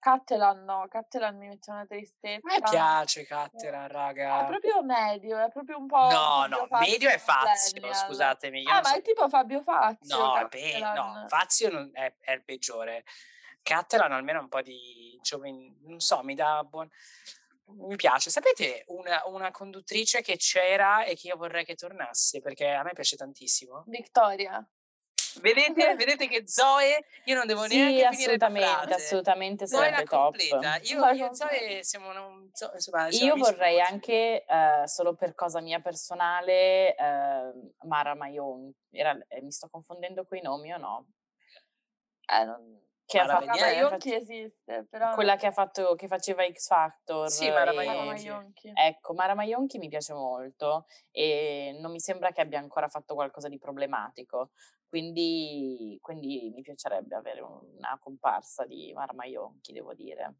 Cattelan no, Cattelan mi mette una A me tristezza. piace Cattelan, È raga. proprio medio, è proprio un po' No, no, Fazio medio è Fazio, millennial. scusatemi. Ah, ma so- è tipo Fabio Fazio, No, è pe- no. Fazio è, è il peggiore. Cattelan almeno un po' di giovani, non so, mi dà buon... Mi piace. Sapete una, una conduttrice che c'era e che io vorrei che tornasse perché a me piace tantissimo? Victoria. Vedete, vedete che Zoe, io non devo Sì, neanche finire assolutamente, frase. assolutamente Zoe sarebbe la top. completa. Io, La io completa. Zoe siamo, un, insomma, Io vorrei molto. anche, eh, solo per cosa mia personale, eh, Mara Maion. Era- eh, mi sto confondendo coi nomi o no? Eh, non... Che ha Mara fatto, Venier? Mara fac- Maionchi esiste, però... quella che, ha fatto, che faceva X Factor. Sì, Mara e- Maionchi. Maionchi. Ecco, Mara Maionchi mi piace molto e non mi sembra che abbia ancora fatto qualcosa di problematico, quindi, quindi mi piacerebbe avere una comparsa di Mara Maionchi, devo dire.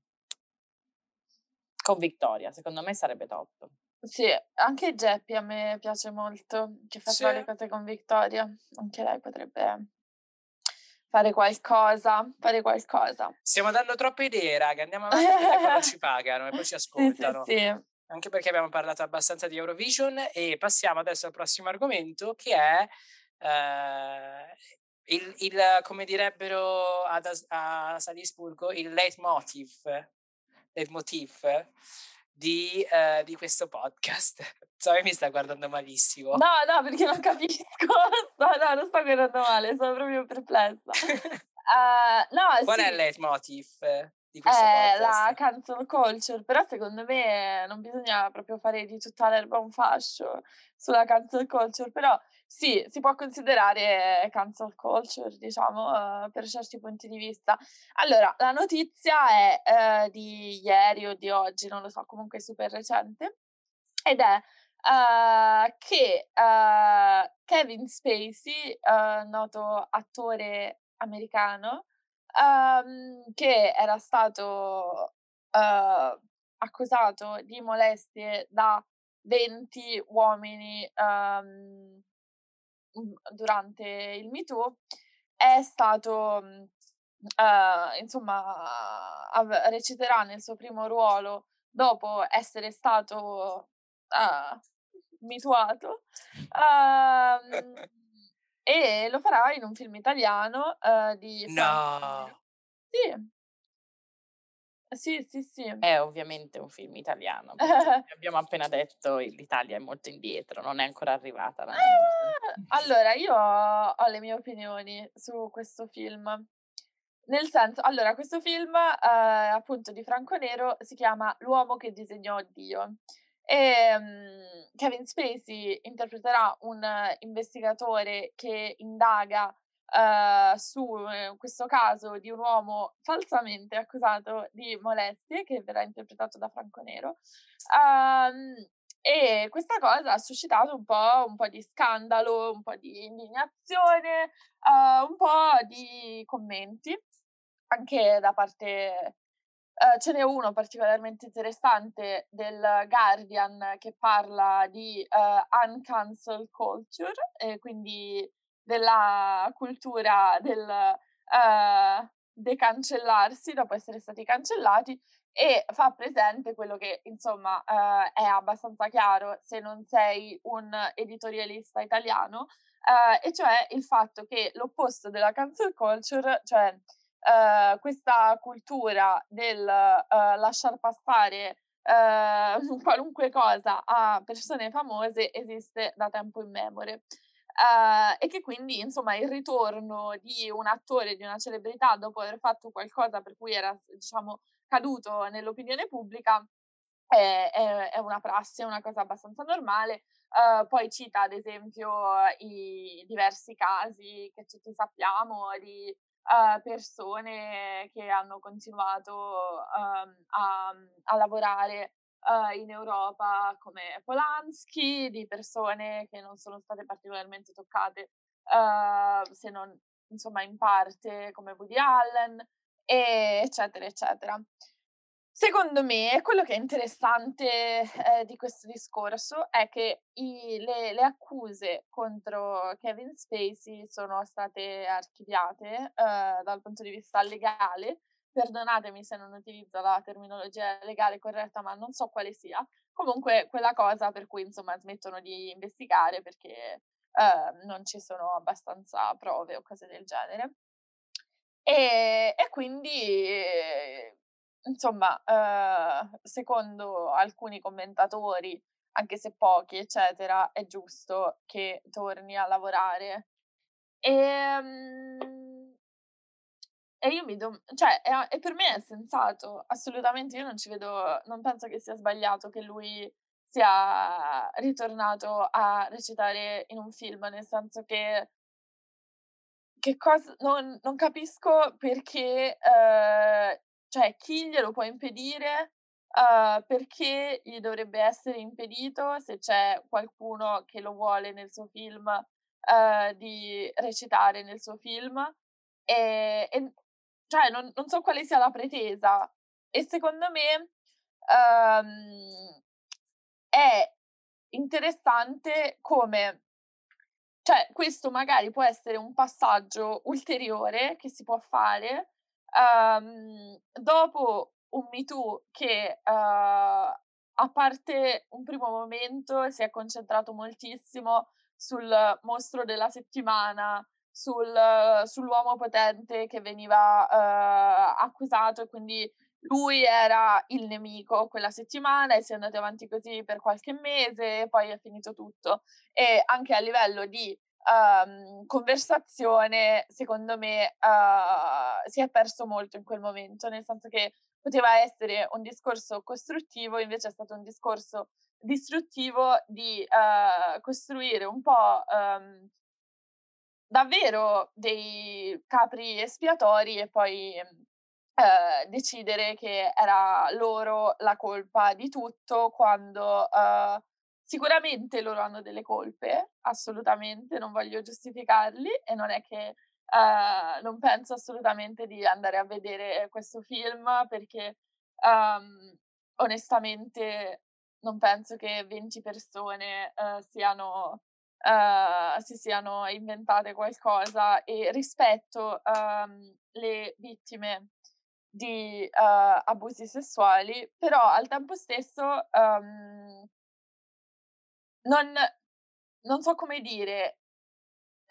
Con Vittoria, secondo me sarebbe top. Sì, anche Geppi a me piace molto, che faceva Sì. le cose con Victoria. Anche lei potrebbe fare qualcosa, fare qualcosa. Stiamo dando troppe idee, raga. Andiamo avanti perché poi ci pagano e poi ci Sì, sì, ascoltano. sì. anche perché abbiamo parlato abbastanza di Eurovision e passiamo adesso al prossimo argomento che è uh, il, il, come direbbero ad, a Salisburgo, il leitmotiv, leitmotiv di, uh, di questo podcast. So che mi sta guardando malissimo. No, no, perché non capisco. No, no, non sto guardando male, sono proprio perplessa. Uh, no, Qual sì. è il leitmotiv? Di è podcast. la cancel culture, però secondo me non bisogna proprio fare di tutta l'erba un fascio sulla cancel culture, però sì, si può considerare cancel culture, diciamo, uh, per certi punti di vista. Allora, la notizia è uh, di ieri o di oggi, non lo so, comunque super recente, ed è uh, che Kevin Spacey, noto attore americano, um, che era stato uh, accusato di molestie da 20 uomini um, durante il MeToo, è stato, uh, insomma, av- reciterà nel suo primo ruolo dopo essere stato uh, mituato. Um, e lo farà in un film italiano uh, di... No! Sì. Sì, sì, sì. È ovviamente un film italiano. abbiamo appena detto l'Italia è molto indietro, non è ancora arrivata. Ah, allora, io ho, ho le mie opinioni su questo film. Nel senso, allora, questo film, eh, appunto, di Franco Nero si chiama L'uomo che disegnò Dio. E um, Kevin Spacey interpreterà un investigatore che indaga uh, su uh, questo caso di un uomo falsamente accusato di molestie, che verrà interpretato da Franco Nero. Um, e questa cosa ha suscitato un po', un po', di scandalo, un po' di indignazione, uh, un po' di commenti anche da parte Uh, ce n'è uno particolarmente interessante del Guardian che parla di uh, uncancel culture, e quindi della cultura del uh, decancellarsi dopo essere stati cancellati e fa presente quello che insomma è abbastanza chiaro se non sei un editorialista italiano, e cioè il fatto che l'opposto della cancel culture, cioè Uh, questa cultura del uh, lasciar passare uh, qualunque cosa a persone famose esiste da tempo immemore. e che quindi, insomma, il ritorno di un attore, di una celebrità dopo aver fatto qualcosa per cui era, diciamo, caduto nell'opinione pubblica è, è, è una prassi, è una cosa abbastanza normale. poi cita, ad esempio, i diversi casi che tutti sappiamo di uh, persone che hanno continuato um, a, a, lavorare uh, in Europa come Polanski, di persone che non sono state particolarmente toccate, uh, se non insomma in parte come Woody Allen, eccetera, eccetera. Secondo me, quello che è interessante eh, di questo discorso è che i, le, le, accuse contro Kevin Spacey sono state archiviate eh, dal punto di vista legale. Perdonatemi se non utilizzo la terminologia legale corretta, ma non so quale sia. Comunque, quella cosa per cui insomma smettono di investigare perché eh, non ci sono abbastanza prove o cose del genere. E, e quindi insomma, eh, secondo alcuni commentatori, anche se pochi, eccetera, è giusto che torni a lavorare. E, um, e io mi do, cioè, è, e per me è sensato, assolutamente. Io non ci vedo, non penso che sia sbagliato che lui sia ritornato a recitare in un film, nel senso che che cosa non, non capisco perché eh, cioè, chi glielo può impedire? Uh, perché gli dovrebbe essere impedito se c'è qualcuno che lo vuole nel suo film uh, di recitare nel suo film e, e cioè non, non, so quale sia la pretesa e secondo me um, è interessante come cioè questo magari può essere un passaggio ulteriore che si può fare Um, dopo un Me Too che uh, a parte un primo momento, si è concentrato moltissimo sul mostro della settimana, sul, sull'uomo potente che veniva uh, accusato e quindi lui era il nemico quella settimana e si è andato avanti così per qualche mese e poi è finito tutto. E anche a livello di um, conversazione, secondo me, uh, si è perso molto in quel momento, nel senso che poteva essere un discorso costruttivo, invece è stato un discorso distruttivo di uh, costruire un po' um, davvero dei capri espiatori e poi uh, decidere che era loro la colpa di tutto quando uh, sicuramente loro hanno delle colpe, assolutamente, non voglio giustificarli e non è che Uh, non penso assolutamente di andare a vedere questo film perché um, onestamente non penso che 20 persone uh, siano, uh, si siano inventate qualcosa e rispetto um, le vittime di abusi sessuali, però al tempo stesso um, non, non so come dire,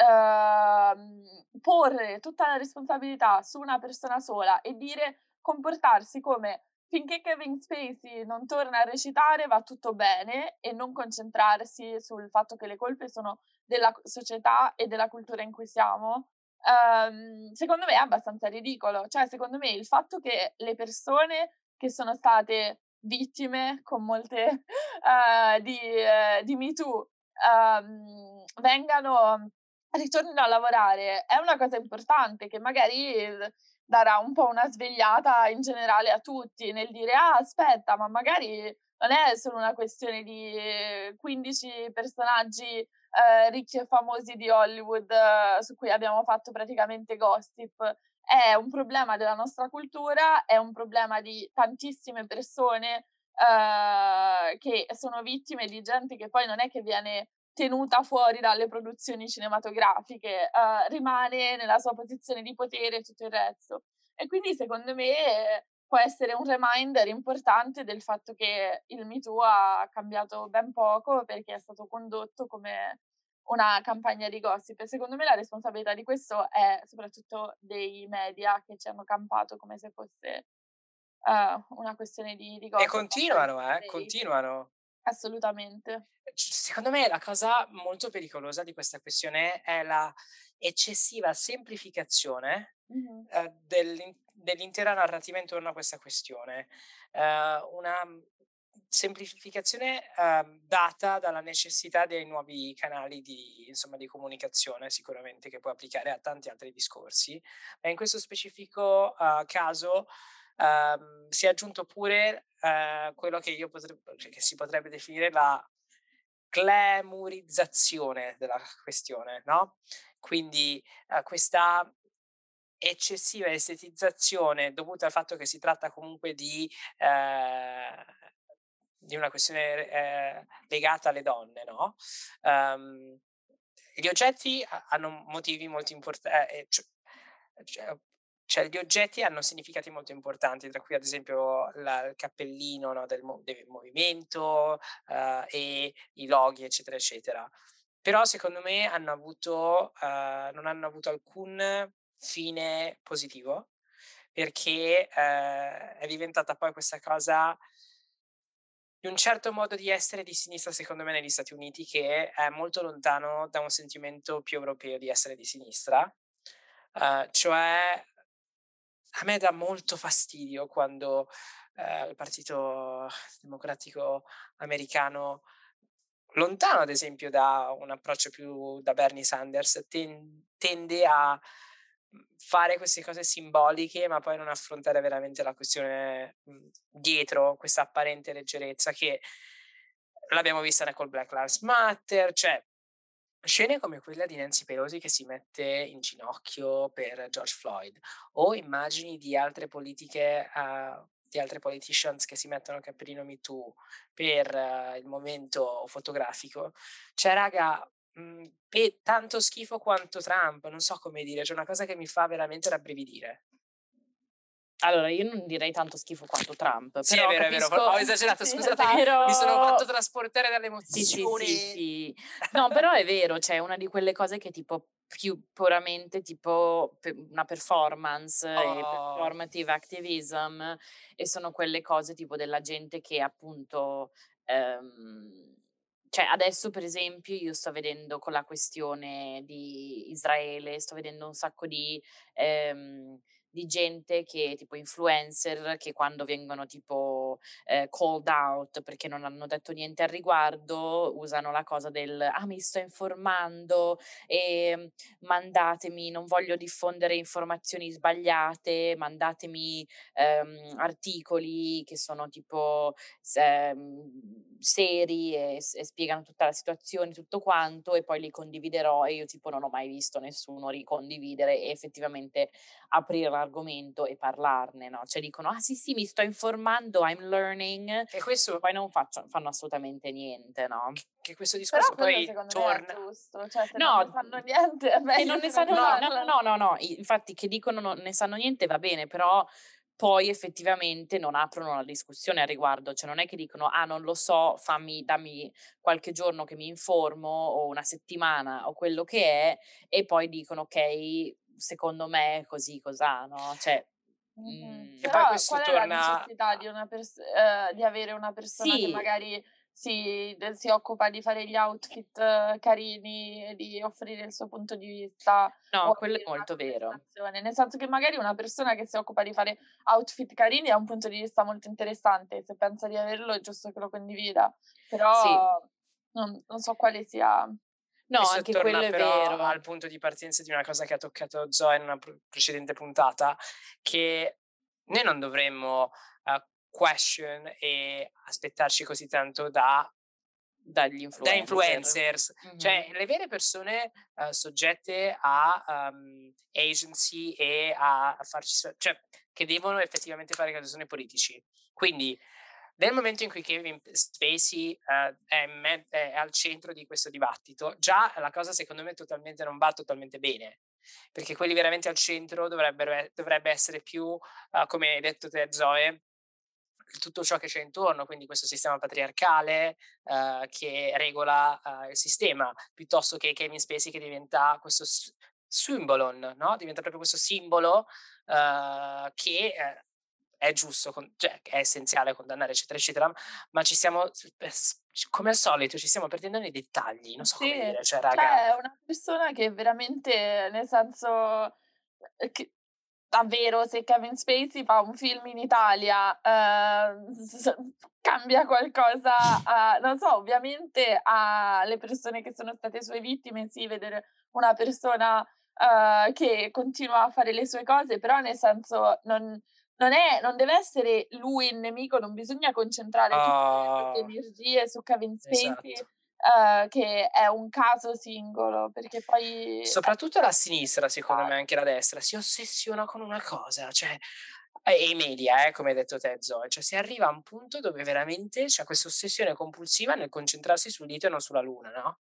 Ehm, porre tutta la responsabilità su una persona sola e dire comportarsi come finché Kevin Spacey non torna a recitare va tutto bene e non concentrarsi sul fatto che le colpe sono della società e della cultura in cui siamo, um, secondo me è abbastanza ridicolo. Cioè, secondo me il fatto che le persone che sono state vittime con molte uh, di, uh, di Me um, vengano ritornino a lavorare. È una cosa importante che magari darà un po' una svegliata in generale a tutti nel dire ah aspetta ma magari non è solo una questione di 15 personaggi eh, ricchi e famosi di Hollywood eh, su cui abbiamo fatto praticamente gossip è un problema della nostra cultura è un problema di tantissime persone eh, che sono vittime di gente che poi non è che viene tenuta fuori dalle produzioni cinematografiche, uh, rimane nella sua posizione di potere e tutto il resto. E quindi secondo me può essere un reminder importante del fatto che il MeToo ha cambiato ben poco perché è stato condotto come una campagna di gossip e secondo me la responsabilità di questo è soprattutto dei media che ci hanno campato come se fosse uh, una questione di, di gossip. E continuano, eh, continuano. Assolutamente. Secondo me la cosa molto pericolosa di questa questione è la eccessiva semplificazione mm-hmm. eh, dell'in- dell'intera narrativa intorno a questa questione. Eh, una semplificazione eh, data dalla necessità dei nuovi canali di, insomma, di comunicazione, sicuramente che può applicare a tanti altri discorsi, ma in questo specifico uh, caso uh, si è aggiunto pure uh, quello che, io potrebbe, cioè che si potrebbe definire la glamorizzazione della questione, no? Quindi uh, questa eccessiva estetizzazione dovuta al fatto che si tratta comunque di, eh, di una questione eh, legata alle donne, no? Um, gli oggetti hanno motivi molto importanti, eh, cioè, cioè, cioè gli oggetti hanno significati molto importanti, tra cui ad esempio la, il cappellino no, del, del, movimento uh, e i loghi, eccetera, eccetera. Però secondo me hanno avuto, uh, non hanno avuto alcun fine positivo, perché uh, è diventata poi questa cosa di un certo modo di essere di sinistra, secondo me, negli Stati Uniti, che è molto lontano da un sentimento più europeo di essere di sinistra. Uh, cioè a me dà molto fastidio quando eh, il Partito Democratico americano, lontano ad esempio da un approccio più da Bernie Sanders, ten- tende a fare queste cose simboliche ma poi non affrontare veramente la questione mhmm, dietro questa apparente leggerezza che l'abbiamo vista col Black Lives Matter, cioè Scene come quella di Nancy Pelosi che si mette in ginocchio per George Floyd o immagini di altre politiche, uh, di altre politicians che si mettono caprino Me Too per uh, il momento fotografico. Cioè, raga, mhmm, pe- tanto schifo quanto Trump, non so come dire, c'è una cosa che mi fa veramente rabbrividire. Allora, io non direi tanto schifo quanto Trump. Sì, è vero, capisco... è vero. Ho esagerato, sì, scusate, però... mi sono fatto trasportare dalle emozioni. Sì, sì, sì, sì. No, però è vero, c'è cioè una di quelle cose che tipo più puramente tipo una performance oh. e performative activism e sono quelle cose tipo della gente che appunto ehm, cioè adesso per esempio io sto vedendo con la questione di Israele sto vedendo un sacco di ehm, di gente che tipo influencer che quando vengono tipo eh, called out perché non hanno detto niente al riguardo usano la cosa del ah mi sto informando e mandatemi non voglio diffondere informazioni sbagliate mandatemi ehm, articoli che sono tipo ehm, seri e, e spiegano tutta la situazione tutto quanto e poi li condividerò e io tipo non ho mai visto nessuno ricondividere e effettivamente aprire l'argomento e parlarne, no? Cioè dicono, ah sì sì, mi sto informando, I'm learning, e questo poi non faccio, fanno assolutamente niente, no? Che questo discorso Però poi torna... giusto, cioè se no, non ne sanno niente, è meglio non ne sanno, no, no, no, no, infatti che dicono non ne sanno niente va bene, però poi effettivamente non aprono la discussione al riguardo, cioè non è che dicono ah non lo so, fammi, dammi qualche giorno che mi informo o una settimana o quello che è e poi dicono ok secondo me è così cos'ha, no? Cioè, mm-hmm. E poi questo qual torna... è la necessità di, pers- uh, di avere una persona sì. che magari si, si, occupa di fare gli outfit carini e di offrire il suo punto di vista. No, quello è molto vero. Nel senso che magari una persona che si occupa di fare outfit carini ha un punto di vista molto interessante, se pensa di averlo è giusto che lo condivida, però sì. non, non so quale sia No, Questo anche quello è vero. al punto di partenza di una cosa che ha toccato Zoe in una precedente puntata, che noi non dovremmo uh, question e aspettarci così tanto da dagli influencer. Da influencers. Mm-hmm. Cioè, le vere persone uh, soggette a um, agency e a, a farci... cioè, che devono effettivamente fare canzoni politici. Quindi nel momento in cui Kevin Spacey uh, è, me- è, al centro di questo dibattito, già la cosa secondo me totalmente non va totalmente bene, perché quelli veramente al centro dovrebbe essere più, uh, come hai detto te Zoe, tutto ciò che c'è intorno, quindi questo sistema patriarcale uh, che regola il sistema, piuttosto che Kevin Spacey che diventa questo simbolo, no? diventa proprio questo simbolo che è giusto, cioè è essenziale condannare, eccetera, eccetera, ma ci siamo, come al solito, ci stiamo perdendo nei dettagli, non so sì, come dire, cioè, raga. Cioè, è una persona che veramente, nel senso, eh, che, davvero, se Kevin Spacey fa un film in Italia, eh, cambia qualcosa, a, non so, ovviamente alle persone che sono state sue vittime, sì, vedere una persona uh, che continua a fare le sue cose, però nel senso non non, è, non deve essere lui il nemico, non bisogna concentrare oh. tutte le ah. energie su Kevin Spacey. Esatto. Uh, che è un caso singolo, perché poi... Soprattutto la sinistra, secondo me, anche la destra, si ossessiona con una cosa, cioè... E i media, eh, come hai detto te, Zoe, cioè si arriva a un punto dove veramente c'è questa ossessione compulsiva nel concentrarsi sul dito e non sulla luna, no?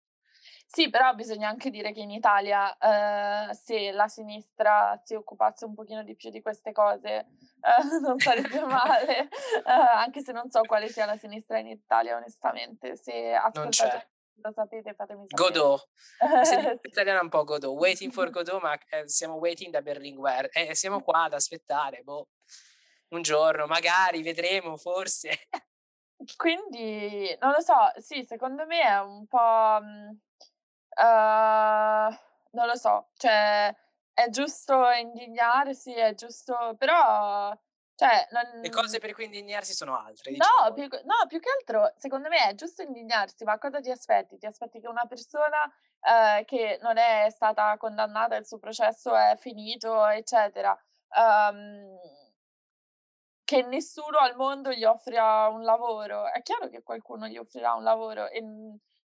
Sì, però bisogna anche dire che in Italia eh, se la sinistra si occupasse un pochino di più di queste cose eh, non sarebbe male, eh, anche se non so quale sia la sinistra in Italia onestamente. Se ascoltate lo sapete fatemi sapere. Godot, italiana un po' Godot, waiting for Godot, ma eh, siamo waiting da Berlinguer, eh, siamo qua ad aspettare, boh, un giorno, magari, vedremo, forse. Quindi, non lo so, sì, secondo me è un po'... Uh, non lo so, cioè è giusto indignarsi, è giusto, però cioè, non... Le cose per cui indignarsi sono altre. Diciamo. No, più, no, più che altro, secondo me è giusto indignarsi, ma cosa ti aspetti? Ti aspetti che una persona eh, che non è stata condannata, il suo processo è finito, eccetera, um, che nessuno al mondo gli offrirà un lavoro. È chiaro che qualcuno gli offrirà un lavoro e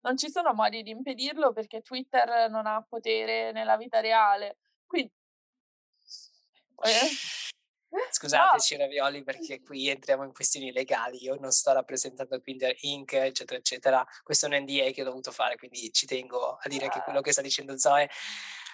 non ci sono modi di impedirlo perché Twitter non ha potere nella vita reale. Quindi... Eh. Scusateci no. Ravioli perché qui entriamo in questioni legali, io non sto rappresentando Twitter Inc. eccetera eccetera, questo è un NDA che ho dovuto fare quindi ci tengo a dire che quello che sta dicendo Zoe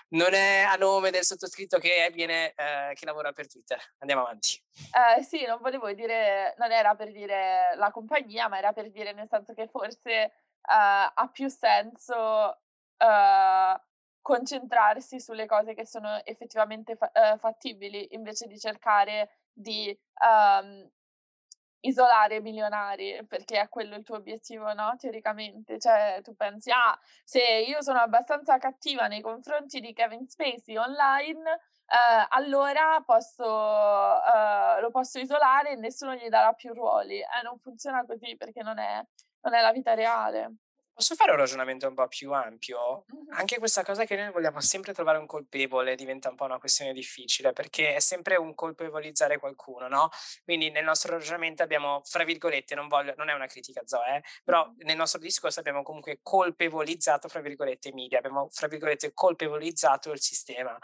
non è a nome del sottoscritto che, viene, eh, che lavora per Twitter. Andiamo avanti. Eh, sì, non volevo dire, non era per dire la compagnia, ma era per dire nel senso che forse uh, ha più senso uh, concentrarsi sulle cose che sono effettivamente fa- uh, fattibili invece di cercare di um, isolare i milionari, perché è quello il tuo obiettivo, no? Teoricamente, cioè tu pensi, ah, se io sono abbastanza cattiva nei confronti di Kevin Spacey online, eh, allora posso, eh, lo posso isolare e nessuno gli darà più ruoli. Eh, non funziona così perché non è, non è la vita reale. Posso fare un ragionamento un po' più ampio? Anche questa cosa che noi vogliamo sempre trovare un colpevole diventa un po' una questione difficile perché è sempre un colpevolizzare qualcuno, no? Quindi nel nostro ragionamento abbiamo, fra virgolette, non, voglio, non è una critica Zoe, eh, però nel nostro discorso abbiamo comunque colpevolizzato, fra virgolette, i media, abbiamo, fra virgolette, colpevolizzato il sistema.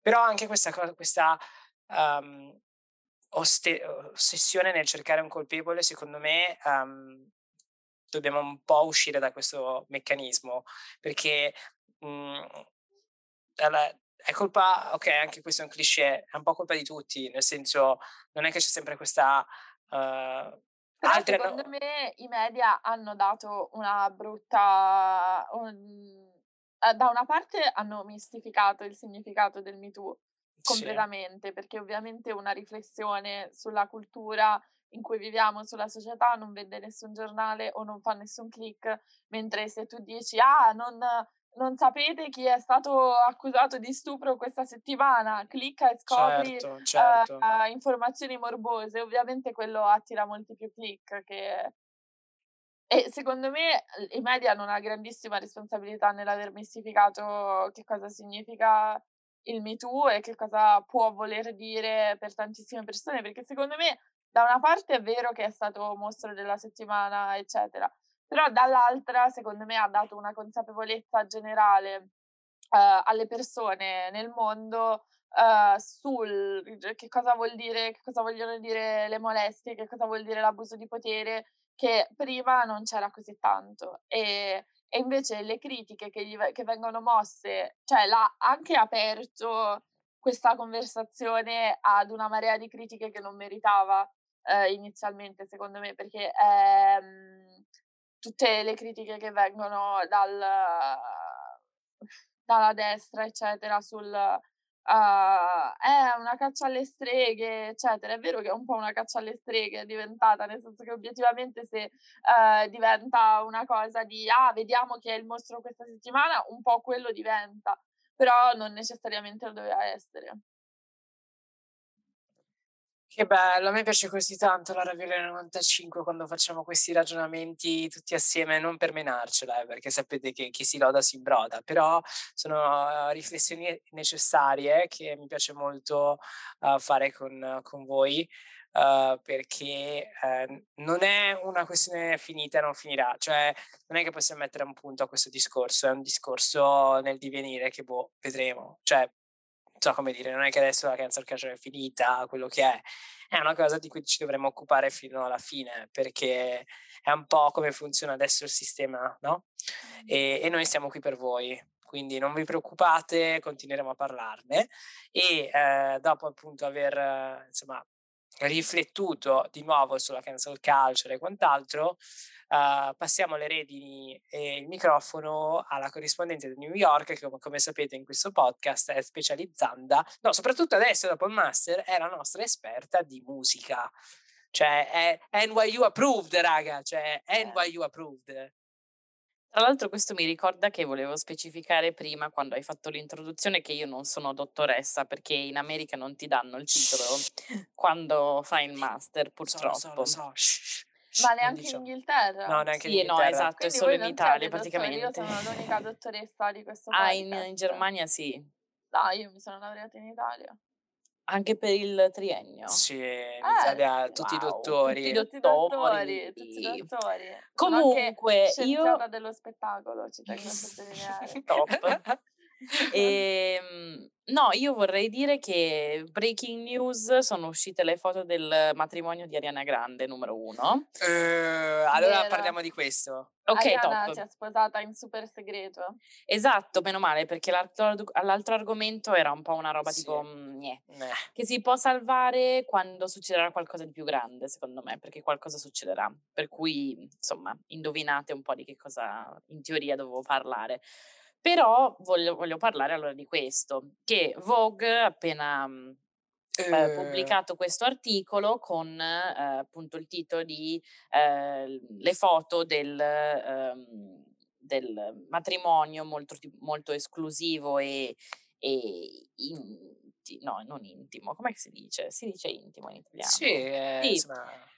Però anche questa, questa um, oste- ossessione nel cercare un colpevole, secondo me... Um, dobbiamo un po' uscire da questo meccanismo perché mh, mhmm, è colpa, ok, anche questo è un cliché, è un po' colpa di tutti, nel senso non è che c'è sempre questa... Uh, secondo no... me i media hanno dato una brutta... Un... Eh, da una parte hanno mistificato il significato del Me Too completamente, sì. perché ovviamente una riflessione sulla cultura in cui viviamo sulla società non vede nessun giornale o non fa nessun click, mentre se tu dici ah non, non sapete chi è stato accusato di stupro questa settimana, clicca e scopri certo, certo. Uh, informazioni morbose, ovviamente quello attira molti più click che... E secondo me i media hanno una grandissima responsabilità nell'aver mistificato che cosa significa il Me Too e che cosa può voler dire per tantissime persone, perché secondo me da una parte è vero che è stato mostro della settimana, eccetera, però dall'altra, secondo me, ha dato una consapevolezza generale uh, alle persone nel mondo uh, sul che cosa vuol dire, che cosa vogliono dire le molestie, che cosa vuol dire l'abuso di potere, che prima non c'era così tanto. E, e invece le critiche che, gli, che vengono mosse, cioè l'ha anche aperto questa conversazione ad una marea di critiche che non meritava eh, inizialmente, secondo me, perché ehm, tutte le critiche che vengono dal, dalla destra, eccetera, sul Uh, è una caccia alle streghe, eccetera. È vero che è un po' una caccia alle streghe è diventata, nel senso che obiettivamente se uh, diventa una cosa di ah, vediamo chi è il mostro questa settimana, un po' quello diventa, però non necessariamente lo doveva essere. Che bello, a me piace così tanto la Raviole 95 quando facciamo questi ragionamenti tutti assieme, non per menarcela, eh, perché sapete che chi si loda si imbroda, però sono uh, riflessioni necessarie che mi piace molto uh, fare con, con voi. Uh, perché uh, non è una questione finita e non finirà, cioè non è che possiamo mettere un punto a questo discorso, è un discorso nel divenire che boh, vedremo, cioè so come dire, non è che adesso la cancel culture è finita, quello che è, è una cosa di cui ci dovremmo occupare fino alla fine, perché è un po' come funziona adesso il sistema, no? E, e noi siamo qui per voi, quindi non vi preoccupate, continueremo a parlarne. E eh, dopo appunto aver insomma riflettuto di nuovo sulla cancel culture e quant'altro, uh, passiamo le redini e il microfono alla corrispondente di New York che come, sapete in questo podcast è specializzata, no soprattutto adesso dopo il master è la nostra esperta di musica, cioè è NYU approved raga, cioè è NYU approved. Tra l'altro questo mi ricorda che volevo specificare prima quando hai fatto l'introduzione che io non sono dottoressa perché in America non ti danno il titolo quando fai il master purtroppo. So, lo so, lo so. Ma neanche in Inghilterra? No, neanche sì, in Inghilterra. no, esatto, Quindi è solo in Italia praticamente. Io sono l'unica dottoressa di questo Ah, in, in, Germania sì. No, io mi sono laureata in Italia. Anche per il triennio? Sì, in eh, Italia tutti wow. i dottori. Tutti i dottori. Tutti i dottori. Comunque, io... dello spettacolo, ci tengo a sottolineare. Top. e, ehm, No, io vorrei dire che breaking news sono uscite le foto del matrimonio di Ariana Grande, numero uno. Uh, allora Vero. parliamo di questo. Ok, Ariana top. si è sposata in super segreto. Esatto, meno male, perché l'altro, l'altro argomento era un po' una roba sì. tipo mm, eh, che si può salvare quando succederà qualcosa di più grande, secondo me, perché qualcosa succederà. Per cui, insomma, indovinate un po' di che cosa in teoria dovevo parlare. Però voglio, voglio parlare allora di questo, che Vogue appena mhmm, eh, pubblicato questo articolo con eh, appunto il titolo di eh, Le foto del, ehm, del matrimonio molto, molto esclusivo e, e in, no, non intimo, come si dice? Si dice intimo in italiano. Sì, eh, sì. Insomma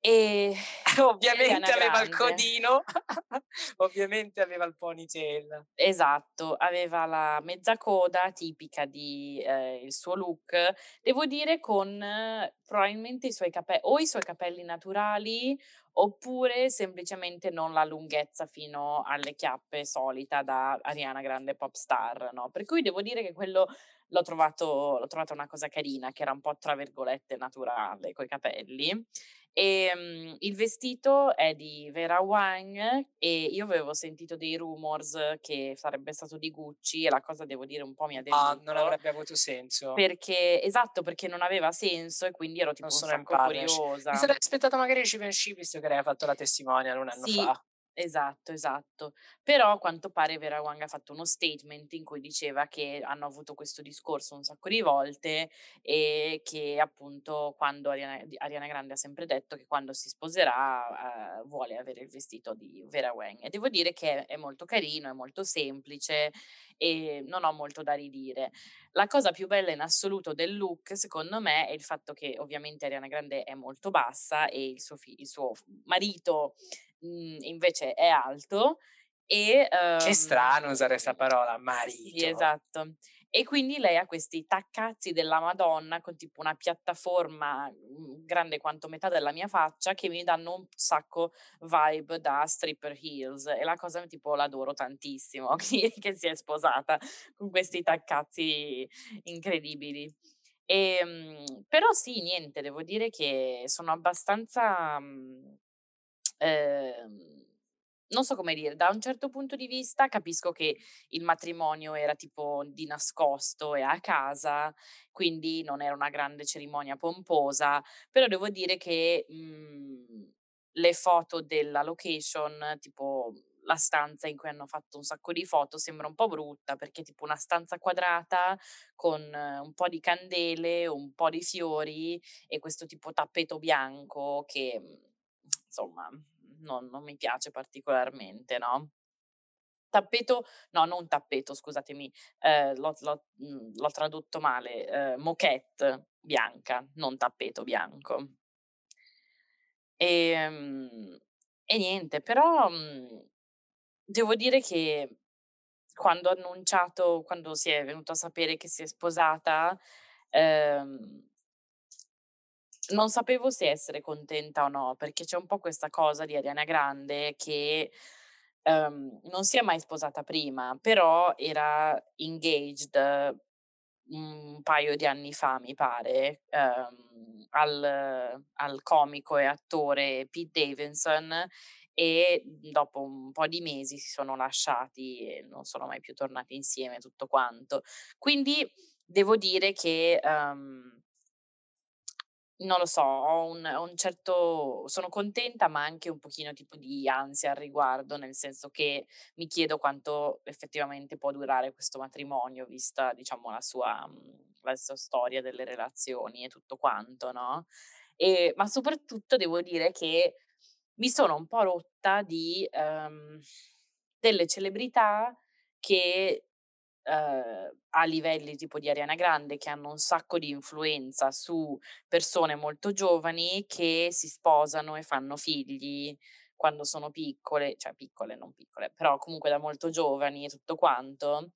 e ovviamente aveva il codino, ovviamente aveva il ponytail. Esatto, aveva la mezza coda tipica di eh, il suo look, devo dire con eh, probabilmente i suoi capelli o i suoi capelli naturali oppure semplicemente non la lunghezza fino alle chiappe solita da Ariana Grande pop star, no? Per cui devo dire che quello l'ho trovato, l'ho trovato una cosa carina, che era un po' tra virgolette naturale coi capelli e, um, il vestito è di Vera Wang e io avevo sentito dei rumors che sarebbe stato di Gucci e la cosa devo dire un po' mi ha deluso. Ah, non avrebbe avuto senso. Perché, esatto, perché non aveva senso e quindi ero tipo non un sacco curiosa. Mi sarei aspettata magari Givenchy visto che lei ha fatto la testimonial un anno sì, fa. Esatto, esatto. Però a quanto pare Vera Wang ha fatto uno statement in cui diceva che hanno avuto questo discorso un sacco di volte e che appunto quando Ariana, Ariana Grande ha sempre detto che quando si sposerà eh, vuole avere il vestito di Vera Wang. E devo dire che è molto carino, è molto semplice e non ho molto da ridire. La cosa più bella in assoluto del look, secondo me, è il fatto che ovviamente Ariana Grande è molto bassa e il suo, fi- il suo marito mhmm, invece è alto e... Um, che strano usare questa parola, marito. Sì, esatto. E quindi lei ha questi taccazzi della Madonna con tipo una piattaforma mhmm, grande quanto metà della mia faccia che mi danno un sacco vibe da stripper heels e la cosa tipo l'adoro tantissimo che si è sposata con questi taccazzi incredibili. E, ehm, però sì, niente, devo dire che sono abbastanza... Mhmm, ehm, non so come dire, da un certo punto di vista capisco che il matrimonio era tipo di nascosto e a casa, quindi non era una grande cerimonia pomposa, però devo dire che mh, mhmm, le foto della location, tipo la stanza in cui hanno fatto un sacco di foto sembra un po' brutta perché è tipo una stanza quadrata con un po' di candele, un po' di fiori e questo tipo tappeto bianco che insomma non, non mi piace particolarmente, no? Tappeto, no, non tappeto, scusatemi, eh, l'ho, l'ho, mhmm, l'ho, tradotto male, eh, moquette bianca, non tappeto bianco. E, ehm, e niente, però mhmm, devo dire che quando ha annunciato, quando si è venuto a sapere che si è sposata, ehm, non sapevo se essere contenta o no, perché c'è un po' questa cosa di Ariana Grande che um, non si è mai sposata prima, però era engaged un paio di anni fa, mi pare, um, al, al comico e attore Pete Davidson e dopo un po' di mesi si sono lasciati e non sono mai più tornati insieme tutto quanto. Quindi devo dire che um, non lo so, ho un un certo sono contenta, ma anche un pochino tipo di ansia al riguardo, nel senso che mi chiedo quanto effettivamente può durare questo matrimonio, vista diciamo la sua mhmm, la sua storia delle relazioni e tutto quanto, no, ehm, ma soprattutto devo dire che mi sono un po' rotta di, ehm, delle celebrità che Ehm, a livelli tipo di Ariana Grande che hanno un sacco di influenza su persone molto giovani che si sposano e fanno figli quando sono piccole, cioè piccole, non piccole, però comunque da molto giovani e tutto quanto.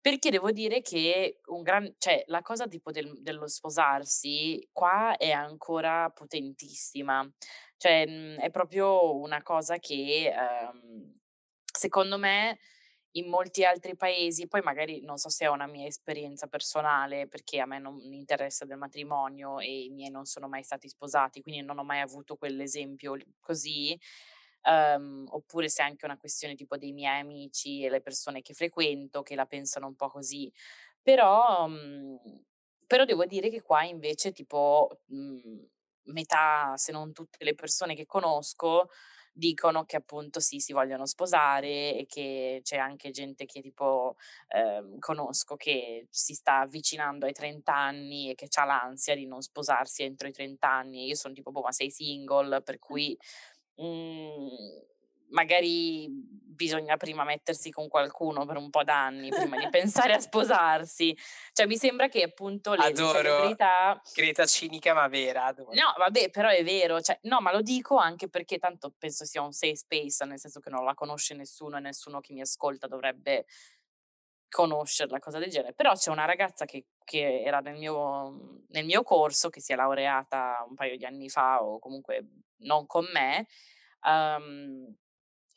Perché devo dire che gran, cioè, la cosa tipo del, dello sposarsi qua è ancora potentissima. Cioè, mh, è proprio una cosa che ehm, secondo me in molti altri paesi, poi magari non so se è una mia esperienza personale, perché a me non interessa del matrimonio e i miei non sono mai stati sposati, quindi non ho mai avuto quell'esempio così, um, oppure se è anche una questione tipo dei miei amici e le persone che frequento che la pensano un po' così. Però, um, però devo dire che qua invece tipo mh, metà, se non tutte le persone che conosco, dicono che appunto sì, si vogliono sposare e che c'è anche gente che tipo eh, conosco che si sta avvicinando ai 30 anni e che ha l'ansia di non sposarsi entro i 30 anni. Io sono tipo, boh, ma sei single, per cui mhmm, magari bisogna prima mettersi con qualcuno per un po' d'anni prima di pensare a sposarsi. Cioè, mi sembra che appunto le adoro. celebrità. Greta cinica, ma vera. Adoro. No, vabbè, però è vero. Cioè, no, ma lo dico anche perché tanto penso sia un safe space, nel senso che non la conosce nessuno e nessuno che mi ascolta dovrebbe conoscerla, cosa del genere. Però c'è una ragazza che, che era nel mio, nel mio corso, che si è laureata un paio di anni fa o comunque non con me, um,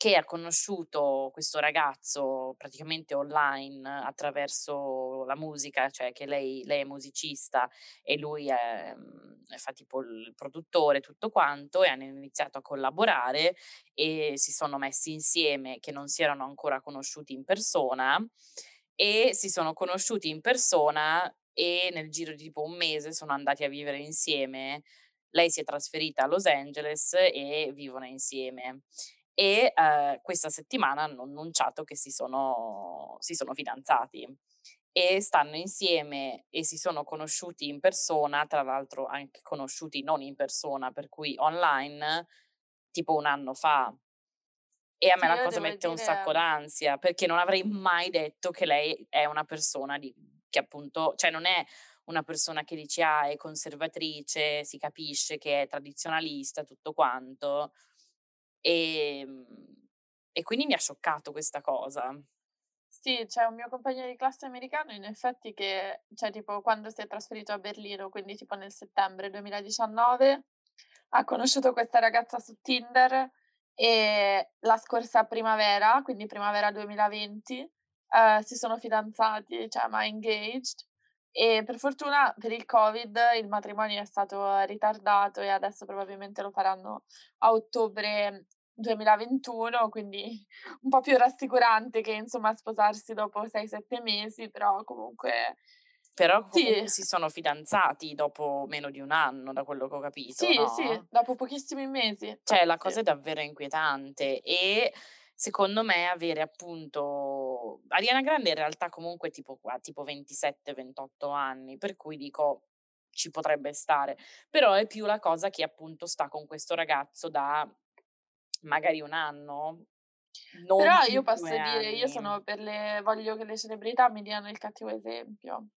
che ha conosciuto questo ragazzo praticamente online attraverso la musica, cioè che lei, lei è musicista e lui è, mhmm, fa tipo il produttore, tutto quanto, e hanno iniziato a collaborare e si sono messi insieme, che non si erano ancora conosciuti in persona, e si sono conosciuti in persona e nel giro di tipo un mese sono andati a vivere insieme. Lei si è trasferita a Los Angeles e vivono insieme e eh, questa settimana hanno annunciato che si sono, si sono fidanzati e stanno insieme e si sono conosciuti in persona, tra l'altro anche conosciuti non in persona, per cui online, tipo un anno fa. E a me sì, la cosa mette dire... un sacco d'ansia, perché non avrei mai detto che lei è una persona di, che appunto, cioè non è una persona che dice ah è conservatrice, si capisce che è tradizionalista, tutto quanto. E, ehm, e quindi mi ha scioccato questa cosa. Sì, c'è un mio compagno di classe americano in effetti che, cioè tipo quando si è trasferito a Berlino, quindi tipo nel settembre 2019, ha conosciuto questa ragazza su Tinder e la scorsa primavera, quindi primavera 2020, eh, si sono fidanzati, cioè ma engaged. E per fortuna per il Covid il matrimonio è stato ritardato e adesso probabilmente lo faranno a ottobre 2021, quindi un po' più rassicurante che insomma sposarsi dopo 6-7 mesi, però comunque... Però sì. si sono fidanzati dopo meno di un anno, da quello che ho capito. Sì, no? sì, dopo pochissimi mesi. Cioè, la cosa è davvero inquietante e secondo me avere appunto Ariana Grande in realtà comunque tipo, tipo 27-28 anni, per cui dico ci potrebbe stare, però è più la cosa che appunto sta con questo ragazzo da magari un anno. Però io posso dire, anni. io sono per le, voglio che le celebrità mi diano il cattivo esempio.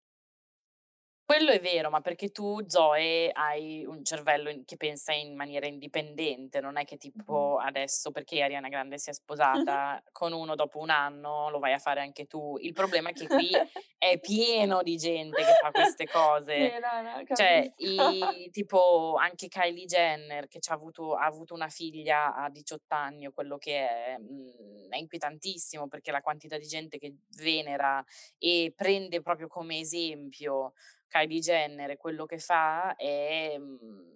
Quello è vero, ma perché tu, Zoe, hai un cervello in- che pensa in maniera indipendente, non è che tipo adesso perché Ariana Grande si è sposata con uno dopo un anno lo vai a fare anche tu. Il problema è che qui è pieno di gente che fa queste cose. Sì, no, no, Cioè, i- tipo anche Kylie Jenner che avuto, ha avuto una figlia a 18 anni o quello che è, mh, è inquietantissimo perché la quantità di gente che venera e prende proprio come esempio Kylie Jenner e quello che fa è... Mhmm,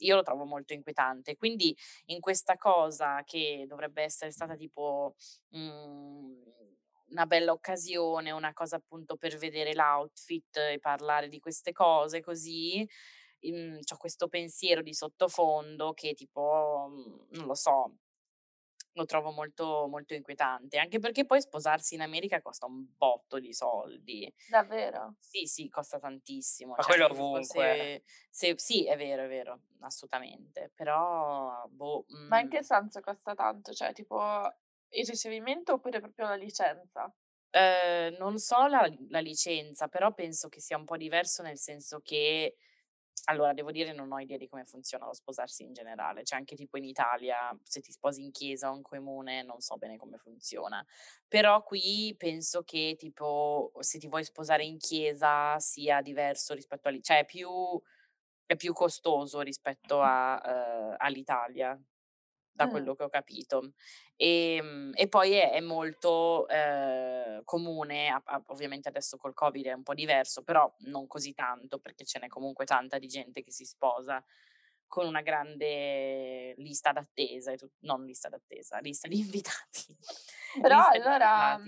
io lo trovo molto inquietante. Quindi in questa cosa che dovrebbe essere stata tipo mh, una bella occasione, una cosa appunto per vedere l'outfit e parlare di queste cose così, ho questo pensiero di sottofondo che tipo, non lo so, lo trovo molto, molto inquietante, anche perché poi sposarsi in America costa un botto di soldi. Davvero? Sì, sì, costa tantissimo. Ma cioè, quello ovunque. Se, se, sì, è vero, è vero, assolutamente. Però, boh, Ma in che senso costa tanto? Cioè, tipo il ricevimento oppure proprio la licenza? Eh, non so la, la licenza, però penso che sia un po' diverso nel senso che allora, devo dire, non ho idea di come funziona lo sposarsi in generale, cioè anche tipo in Italia, se ti sposi in chiesa o in comune, non so bene come funziona. Però qui penso che tipo se ti vuoi sposare in chiesa sia diverso rispetto a cioè è più, è più costoso rispetto a, uh, all'Italia. Da quello che ho capito. E, ehm, e poi è, è molto eh, comune, a, a, ovviamente adesso col Covid è un po' diverso, però non così tanto perché ce n'è comunque tanta di gente che si sposa con una grande lista d'attesa, non lista d'attesa, lista di invitati. Però allora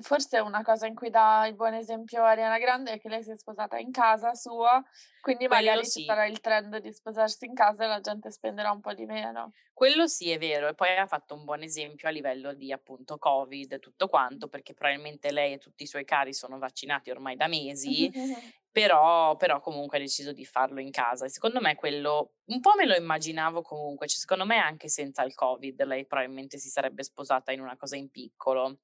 forse una cosa in cui dà il buon esempio Ariana Grande è che lei si è sposata in casa sua, quindi Quello magari sì. ci sarà il trend di sposarsi in casa e la gente spenderà un po' di meno. Quello sì è vero e poi ha fatto un buon esempio a livello di appunto Covid e tutto quanto perché probabilmente lei e tutti i suoi cari sono vaccinati ormai da mesi però, però, comunque ha deciso di farlo in casa e secondo me quello un po' me lo immaginavo comunque, cioè, secondo me anche senza il covid lei probabilmente si sarebbe sposata in una cosa in piccolo.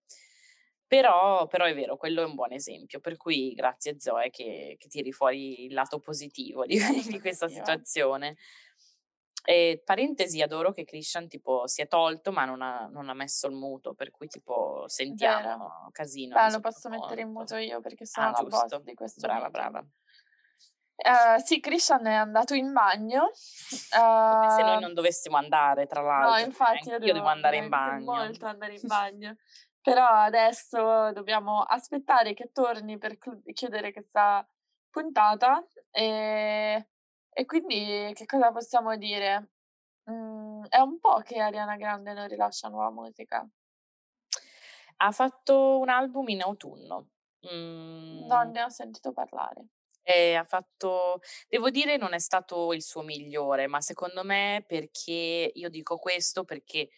Però, però è vero, quello è un buon esempio, per cui grazie Zoe che, che tiri fuori il lato positivo di, di questa situazione. E, parentesi, adoro che Christian tipo si è tolto ma non ha, non ha messo il muto, per cui tipo sentiamo Vero. casino. Beh, lo posso mettere in muto io perché sono ah, a di questo Brava, meeting. brava. Uh, sì, Christian è andato in bagno. Uh, se noi non dovessimo andare, tra l'altro. No, cioè, infatti, io, io devo andare in bagno. molto andare in bagno. Però adesso dobbiamo aspettare che torni per chiudere questa puntata. E, e quindi che cosa possiamo dire? Mm, è un po' che Ariana Grande non rilascia nuova musica. Ha fatto un album in autunno. Mm. Non ne ho sentito parlare. E ha fatto, devo dire, non è stato il suo migliore, ma secondo me perché io dico questo perché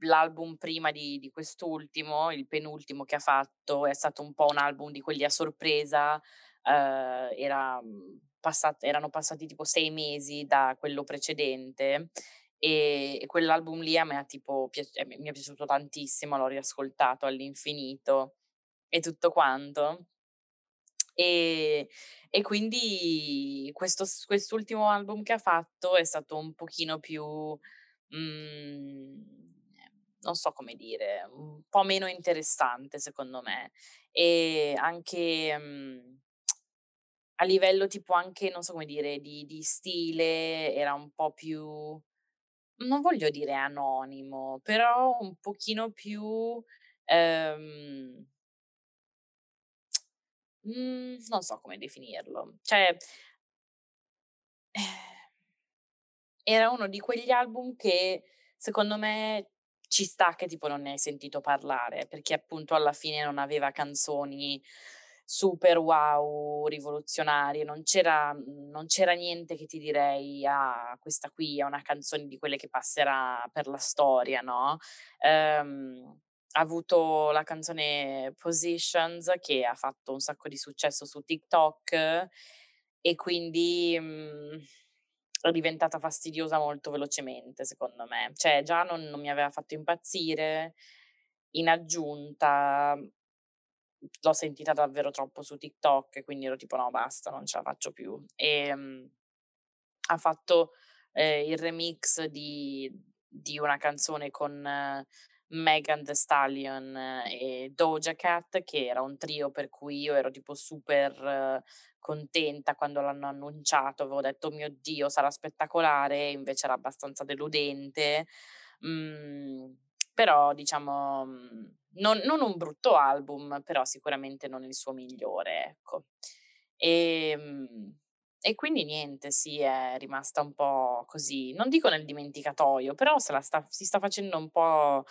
l'album prima di, di quest'ultimo, il penultimo che ha fatto, è stato un po' un album di quelli a sorpresa. Eh, era, mm, passat- erano passati tipo sei mesi da quello precedente e, e quell'album lì a me ha tipo pi- eh, mi è piaciuto tantissimo, l'ho riascoltato all'infinito e tutto quanto. E, e quindi questo, quest'ultimo album che ha fatto è stato un pochino più, mm, non so come dire, un po' meno interessante secondo me. E anche mm, a livello tipo anche, non so come dire, di, di stile era un po' più, non voglio dire anonimo, però un pochino più... Ehm, Mhmm, non so come definirlo. Cioè era uno di quegli album che secondo me ci sta che tipo non ne hai sentito parlare, perché appunto alla fine non aveva canzoni super wow, rivoluzionarie, non c'era, non c'era niente che ti direi, ah, questa qui è una canzone di quelle che passerà per la storia, no? Um, ha avuto la canzone Positions che ha fatto un sacco di successo su TikTok e quindi mh, mhmm, è diventata fastidiosa molto velocemente, secondo me. Cioè, già non, non mi aveva fatto impazzire. In aggiunta, l'ho sentita davvero troppo su TikTok, quindi ero tipo no, basta, non ce la faccio più. E mh, ha fatto eh, il remix di, di una canzone con eh, Megan Thee Stallion e Doja Cat, che era un trio per cui io ero tipo super contenta quando l'hanno annunciato, avevo detto mio Dio sarà spettacolare, invece era abbastanza deludente, mm, però diciamo non, non, un brutto album, però sicuramente non il suo migliore, ecco. E, ehm, e quindi niente, sì, è rimasta un po' così, non dico nel dimenticatoio, però se la sta, si sta facendo un po',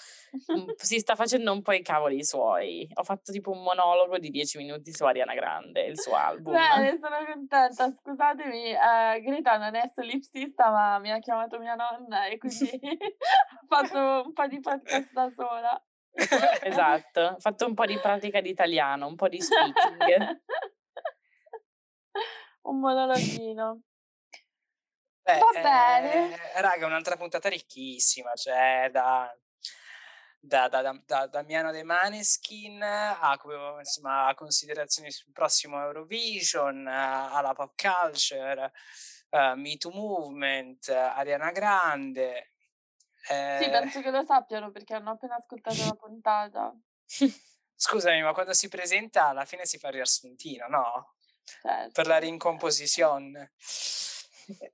un, si sta facendo un po' i cavoli suoi. Ho fatto tipo un monologo di dieci minuti su Ariana Grande, il suo album. Bene, sono contenta. Scusatemi, eh, Greta non è solipsista, ma mi ha chiamato mia nonna e quindi ho fatto un po' di podcast da sola. esatto, ho fatto un po' di pratica di italiano, un po' di speaking un monologhino. Beh, Va bene. Eh, raga, un'altra puntata ricchissima, cioè da, da, da, da, da Damiano De Maneskin a, insomma, a considerazioni sul prossimo Eurovision, alla pop culture, uh, Me Too Movement, Ariana Grande. Eh... Sì, penso che lo sappiano perché hanno appena ascoltato la puntata. Scusami, ma quando si presenta alla fine si fa il riassuntino, no? Certo. Per la rincomposizione.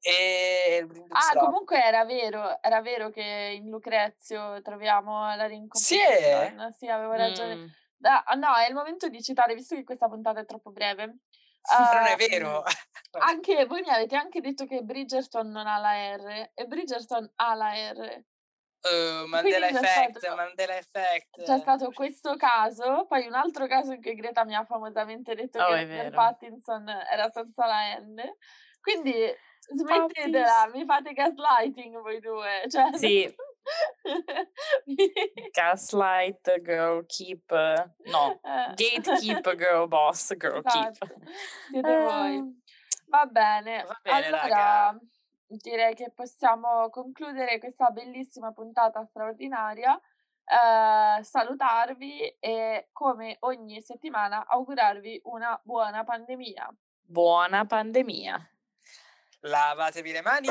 e il Ah, comunque era vero, era vero che in Lucrezio troviamo la ring Sì, è? Sì, avevo ragione. Mm. Da, no, è il momento di citare, visto che questa puntata è troppo breve. Uh, non è vero. anche voi mi avete anche detto che Bridgerton non ha la R e Bridgerton ha la R. Uh, Mandela Effect, stato, Mandela Effect. C'è stato questo caso, poi un altro caso in cui Greta mi ha famosamente detto oh, che Pattinson era senza la N. Quindi smettetela, mi fate gaslighting voi due. Cioè, sì. Gaslight girl keep no eh. gatekeep girl boss girl esatto. keep siete uh. voi va bene, va bene allora raga direi che possiamo concludere questa bellissima puntata straordinaria. Eh, salutarvi e come ogni settimana augurarvi una buona pandemia. Buona pandemia. Lavatevi le mani